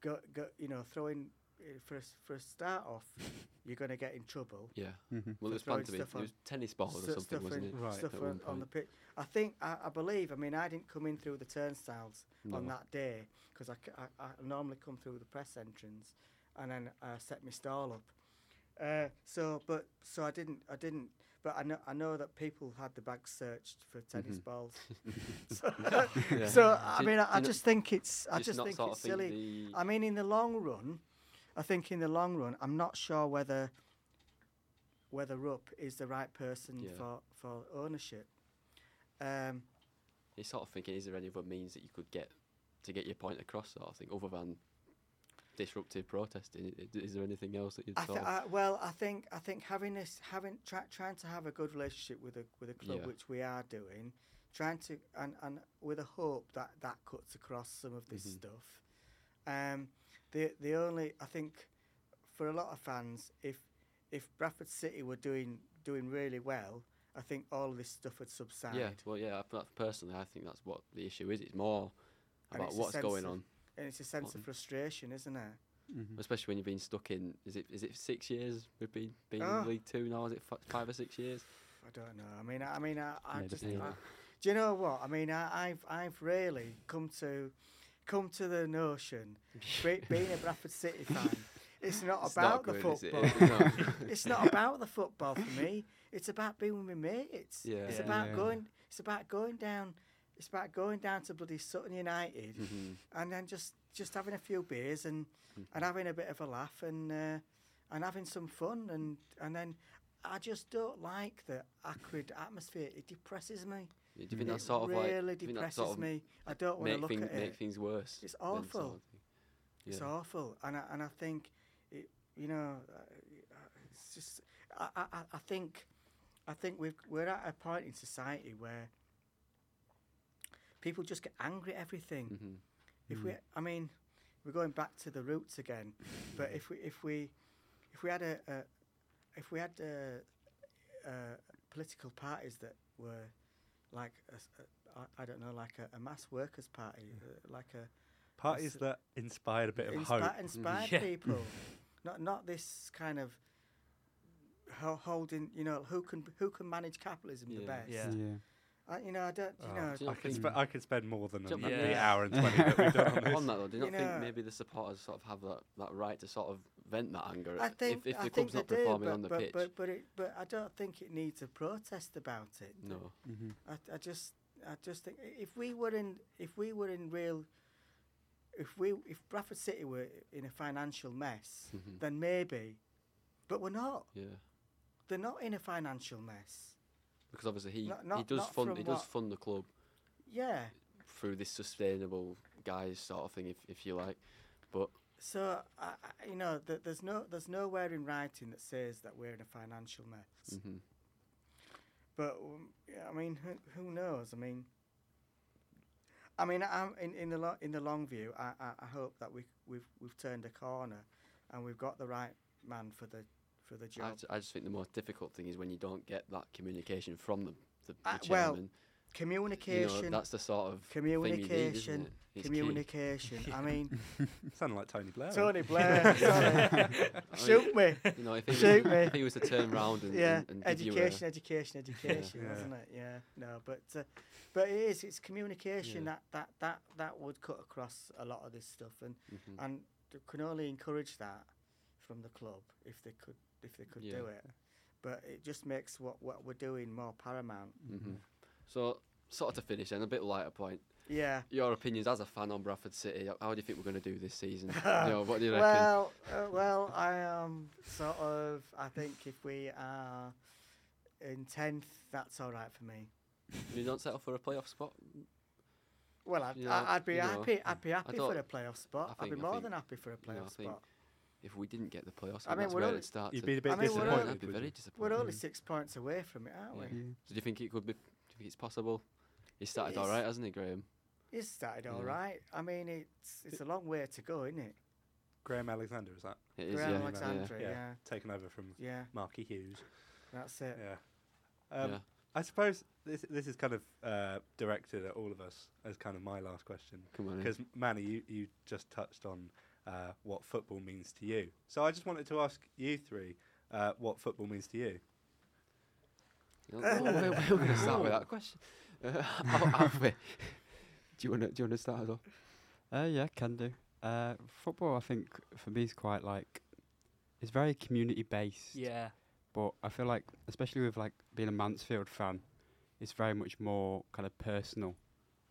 go, go you know throwing uh, for a, s- for a start off you're going to get in trouble. Yeah. Mm-hmm. Well, it was planned to be. It was tennis balls or something, stuff wasn't it? Right. Stuff on, on the pitch. I think I, I believe. I mean, I didn't come in through the turnstiles on that day because I I normally come through the press entrance and then uh, set my stall up. Uh, so, but so I didn't. I didn't. But I know I know that people had the bags searched for tennis Mhm. balls. so, Yeah. so I mean, I, I just think it's. I Just just think it's think silly. I mean, in the long run, I think in the long run, I'm not sure whether whether Rupp is the right person Yeah. for for ownership. Um, You're sort of thinking, is there any other means that you could get to get your point across, sort of thing, other than disruptive protesting? Is there anything else that you'd I th- I, well, I think I think having this, having try, trying to have a good relationship with a with a club, Yeah. which we are doing, trying to and and with a hope that that cuts across some of this Mhm. stuff. Um, the the only I think for a lot of fans, if if Bradford City were doing doing really well, I think all of this stuff would subside. yeah, well, yeah. Personally, I think that's what the issue is. It's more about it's what's going of- on, and it's a sense of frustration, isn't it? Mm-hmm. especially when you've been stuck in. Is it is it six years we've been been Ah. in League Two now? Is it fi- five or six years? I don't know. I mean, I, I mean, I, I Yeah, just. I, do you know what? I mean, I, I've, I've really come to, come to the notion, be, being a Bradford City fan, it's not It's about not the good, is it? football. No. it's not about the football for me. It's about being with my mates. Yeah. It's Yeah. about Yeah. going. It's about going down. It's about going down to bloody Sutton United Mhm. and then just just having a few beers and and having a bit of a laugh and uh, and having some fun and and then I just don't like the acrid atmosphere. It depresses me. Do you think that it sort of really do you think that depresses sort of me. I don't want to make look things at make it. things worse. It's then sort awful. of thing? It's awful, and I, and I think, it, you know, uh, it's just I, I, I- I think, I think we've we're at a point in society where people just get angry at everything. Mhm. If we, I mean, we're going back to the roots again, but if we if we if we had a, a if we had uh uh political parties that were like a s- a- I- I don't know, like a, a mass workers' party, uh, like a Parties s- that inspired a bit of inspi- hope. inspired Yeah. people, not not this kind of holding. You know, who can who can manage capitalism the Yeah. best? Yeah. Yeah. I, you know, I don't. You Oh, know, Do you I not could, think- spe- I could spend more than Do you the hour and 20 that we've done on this. on that though, do you You not think know- maybe the supporters sort of have that, that right to sort of vent that anger I if- think if, I the think club's they not do, performing but, on the but, pitch? but but it, but I don't think it needs a protest about it. no. hmm I, I just I just think if we were in if we were in real if we if Bradford City were in a financial mess, Mhm. then maybe, but we're not. Yeah. They're not in a financial mess. Because obviously he, Not- he does fund he does what- fund the club Yeah. through this sustainable guys sort of thing if, if you like. But So I, you know, th- there's no there's nowhere in writing that says that we're in a financial mess. mhm. But um, yeah, I mean, who, who knows? I mean, I mean, I'm in in the lo- in the long view. I, I, I hope that we we've we've turned a corner, and we've got the right man for the for the I, job. ju- I just think the most difficult thing is when you don't get that communication from the, the, the Uh, well, chairman. you Communication, know, that's the sort of thing you need, isn't communication, it? It's key. communication. I mean, Sounded like Tony Blair. Tony Blair, shoot me. You know, if he, was, Shoot me. if he was to turn round and, yeah, and, and give you a, education, education, education, Yeah. wasn't it? Yeah, no, but uh, but it is. It's communication Yeah. that, that that that would cut across a lot of this stuff, and Mhm. and can only encourage that from the club if they could if they could do it. But it just makes what what we're doing more paramount. Mhm. So, sort of to finish, and a bit lighter point. Yeah. Your opinions as a fan on Bradford City. how- do you think we're going to do this season? you know, what do you reckon? Well, uh, well, I am sort of. I think if we are in tenth, that's all right for me. you don't settle for a playoff spot. Well, I'd, You know, I'd be know, happy. I'd be happy for a playoff spot. I I'd be more think, than happy for a you know, playoff think spot. If we didn't get the playoffs, I mean, that's where only- it starts. You'd be a bit I mean, we're disappointed. I'd be very disappointed. We're only six points away from it, aren't we? Yeah. Yeah. So do you think it could be? Do you think it's possible? He started all It's- right, hasn't he, Graham? It's started all Yeah. right. I mean, it's it's a long way to go, isn't it? Graham Alexander, is that? It is, Graham yeah, Alexander, Yeah. yeah, Taken over from yeah, Marky Hughes. that's it. Yeah. Yeah. Um, yeah. I suppose this this is kind of uh, directed at all of us as kind of my last question. Come on. Because Manny, you, you just touched on uh, what football means to you. So I just wanted to ask you three uh, what football means to you. You know, where, where, where are going to start with that question? Uh, Al- Alfie, do you want to do you want to start us off? Uh, yeah, can do. Uh, football, I think, for me is quite like it's very community based. Yeah. But I feel like, especially with like being a Mansfield fan, it's very much more kind of personal,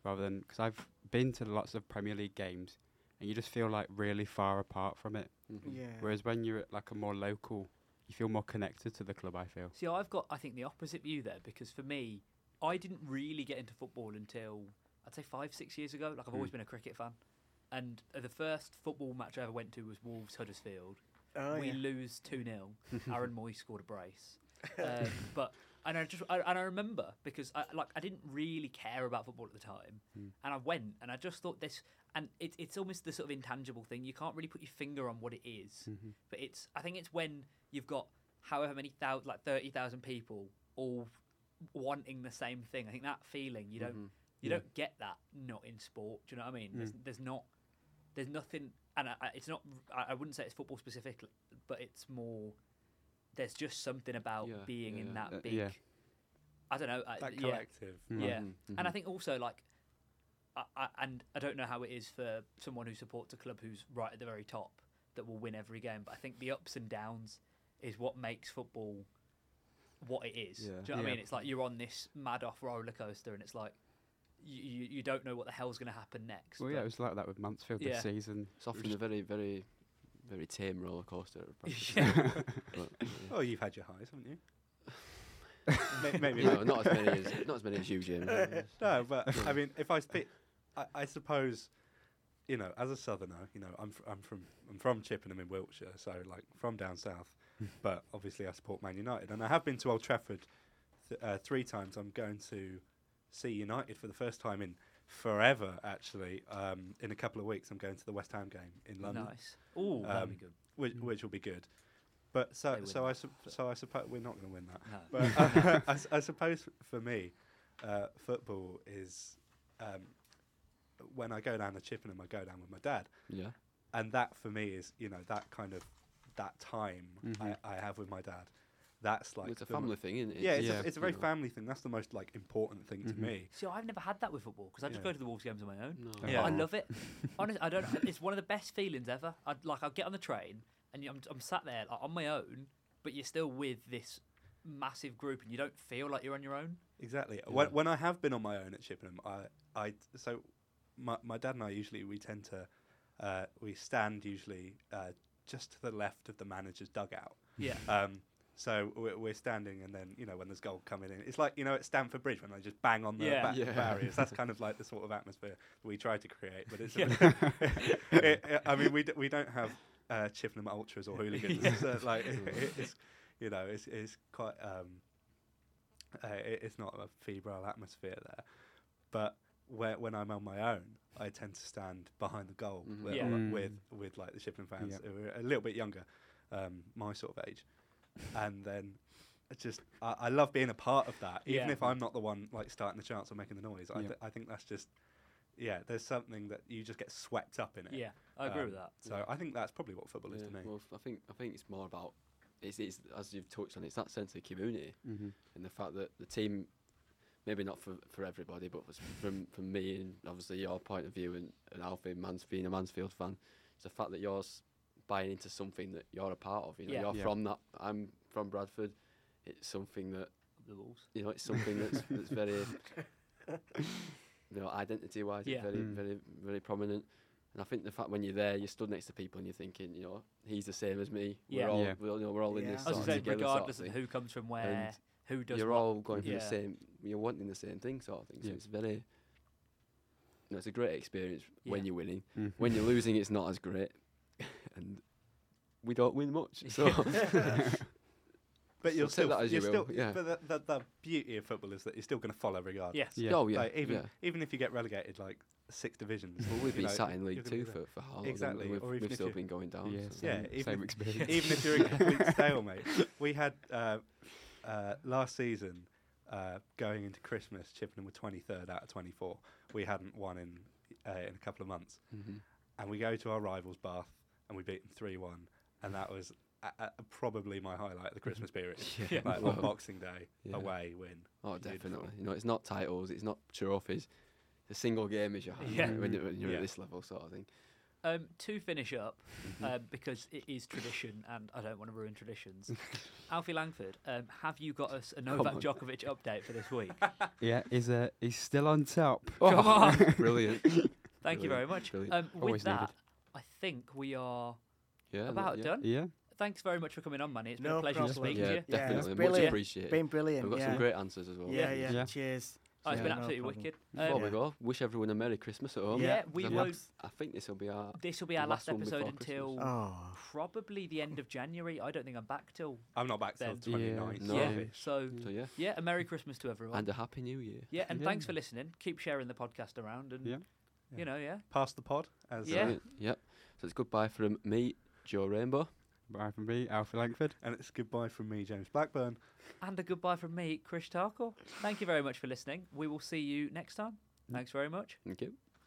rather than because I've been to lots of Premier League games, and you just feel like really far apart from it. Mhm. Yeah. Whereas when you're at like a more local, you feel more connected to the club. I feel. See, I've got, I think, the opposite view there because for me, I didn't really get into football until I'd say five, six years ago. Like I've always Mm. been a cricket fan, and uh, the first football match I ever went to was Wolves Huddersfield. Oh, we yeah. lose two 0 Aaron Mooy scored a brace, um, but and I just I, and I remember because I like I didn't really care about football at the time, Mm. and I went and I just thought this, and it, it's almost the sort of intangible thing. You can't really put your finger on what it is Mhm. but it's I think it's when you've got however many thousand like thirty thousand people all wanting the same thing. I think that feeling you don't Mhm. you Yeah. don't get that not in sport. Do you know what I mean? There's, Mm. there's not there's nothing, and I, I- it's not. I, I wouldn't say it's football specific, but it's more. There's just something about Yeah, being yeah. in that Uh, big. yeah. I don't know. I, That yeah, collective. Yeah. Mhm, and I mhm. think also like, I, I, and I don't know how it is for someone who supports a club who's right at the very top that will win every game. But I think the ups and downs is what makes football what it is. Yeah. Do you know what I mean? It's like you're on this mad off roller coaster, and it's like you, you, you don't know what the hell's going to happen next. Well, yeah, it was like that with Mansfield Yeah. this season. It's often a very, very, very tame roller coaster. Yeah. But, yeah. Oh, you've had your highs, haven't you? May- Maybe no, not as many as not as many as you, James. no, but I mean, if I speak, I, I suppose, you know, as a southerner, you know, I'm fr- I'm from I'm from Chippenham in Wiltshire, so like from down south. but obviously, I support Man United, and I have been to Old Trafford th- uh, three times. I'm going to see United for the first time in forever. Actually, um, in a couple of weeks, I'm going to the West Ham game in London, Nice. Oh, that'd Um, be good. which, Mm. which will be good. But so so I that, sup- but- so I suppose we're not going to win that. No. But uh, I, s- I suppose for me, uh, football is um, when I go down to Chippenham, I go down with my dad, Yeah. and that for me is you know that kind of that time Mhm. I, I have with my dad. That's like it's a the mo- family thing, isn't it? yeah, it's, Yeah, a, it's a you very know. family thing. That's the most like important thing Mhm. to me. See, I've never had that with football because I just Yeah. go to the Wolves games on my own. No. But Yeah. I love it. Honestly, I don't. It's one of the best feelings ever. I'd like I'll get on the train and I'm, I'm sat there like, on my own, but you're still with this massive group and you don't feel like you're on your own. Exactly. When, when I have been on my own at Chippenham, I, I so my my dad and I usually we tend to uh, we stand usually uh, just to the left of the manager's dugout. Yeah. Um, so we're, we're standing, and then you know when there's goal coming in, it's like you know at Stamford Bridge when they just bang on the Yeah. back Yeah. barriers. That's kind of like the sort of atmosphere we try to create. But it's, Yeah. it, it- I mean, we d- we don't have uh, Chippenham ultras or hooligans. Yeah. so, like it, it's you know it's it's quite um, uh, it, it's not a febrile atmosphere there. But when when I'm on my own, I tend to stand behind the goal Mhm. with, Yeah. Mm. with with like the Chippenham fans Yeah. who are a little bit younger, um, my sort of age, and then. It's just I, I love being a part of that, even Yeah. if I'm not the one like starting the chants or making the noise. I, Yeah. th- I think that's just yeah. There's something that you just get swept up in it. Yeah, I agree with Um, that. So I think that's probably what football is Yeah, to me. Well, f- I think I think it's more about it's, it's as you've touched on. It's that sense of community hmm and the fact that the team, maybe not for for everybody, but f- from from me and obviously your point of view and, and Alfie Mans being a Mansfield fan, it's the fact that you're s- buying into something that you're a part of. You know, Yeah. you're Yeah. from that. I'm from Bradford. It's something that The Wolves. you know. It's something that's that's very, you know, identity wise, Yeah. very Mm. very very prominent. And I think the fact when you're there, you're stood next to people and you're thinking, you know, he's the same as me. Yeah. We're all, Yeah. we're, you know, we're all in Yeah. this. I was sort saying, of sort regardless of of who comes from where, And who does you're what. all going for Yeah. the same. You're wanting the same thing, sort of thing. So Yeah. it's very. You know, it's a great experience when you're winning. Mhm. When you're losing, it's not as great, and we don't win much. So But So you'll take still, that as you you're will, still, yeah. but the, the, the beauty of football is that you're still going to follow regardless. Yes. Yeah. oh yeah, Like, even yeah. even if you get relegated like six divisions, Well, we've you been know, sat in League Two for for how long? Exactly, We've, or even we've still been going down. Yeah, so. same, Yeah, even same experience. even if you're in complete stalemate. We had uh, uh, last season uh, going into Christmas, Chippenham were 23rd out of 24. We hadn't won in uh, in a couple of months, Mhm. and we go to our rivals Bath and we beat them 3-1, and that was a, a, probably my highlight of the Christmas period. Yeah. like well, Boxing Day, Yeah. away win. Oh, Beautiful. definitely. You know, it's not titles, it's not trophies. The single game is your highlight Yeah. when, you- when you're Yeah. at this level, sort of thing. Um, to finish up, um, because it is tradition and I don't want to ruin traditions, Alfie Langford, um, have you got us a Novak. Djokovic update for this week? yeah, he's uh, he's still on top. Come on. Brilliant. Thank you very much. Um, with Always that, needed. I think we are Yeah. about yeah. done. Yeah, Thanks very much for coming on, Manny. It's been No a pleasure problem. to speak Yeah, to you. Yeah, definitely. it's Much appreciated. Been brilliant. We've got yeah. some great answers as well. yeah, yeah, Yeah. Cheers. Oh, it's Yeah, been absolutely problem. wicked. Before Um, we go, wish everyone a Merry Christmas at home. Yeah, Yeah, we I will. think- I think this will be our. This will be our last last episode until Oh, probably the end of January. I don't think I'm back till. I'm not back till Then- 29th. No. Yeah. Yeah. So So yeah, yeah, a Merry Christmas to everyone. and a Happy New Year. yeah, and Yeah. thanks for listening. Keep sharing the podcast around, and Yeah. You know, yeah. Pass the pod. As Yeah. uh, Brilliant. Yep. So it's goodbye from me, Joe Rainbow. bye from me, Alfie Langford. and it's goodbye from me, James Blackburn. And a goodbye from me, Chris Tarkle. Thank you very much for listening. We will see you next time. Thanks very much. Thank you.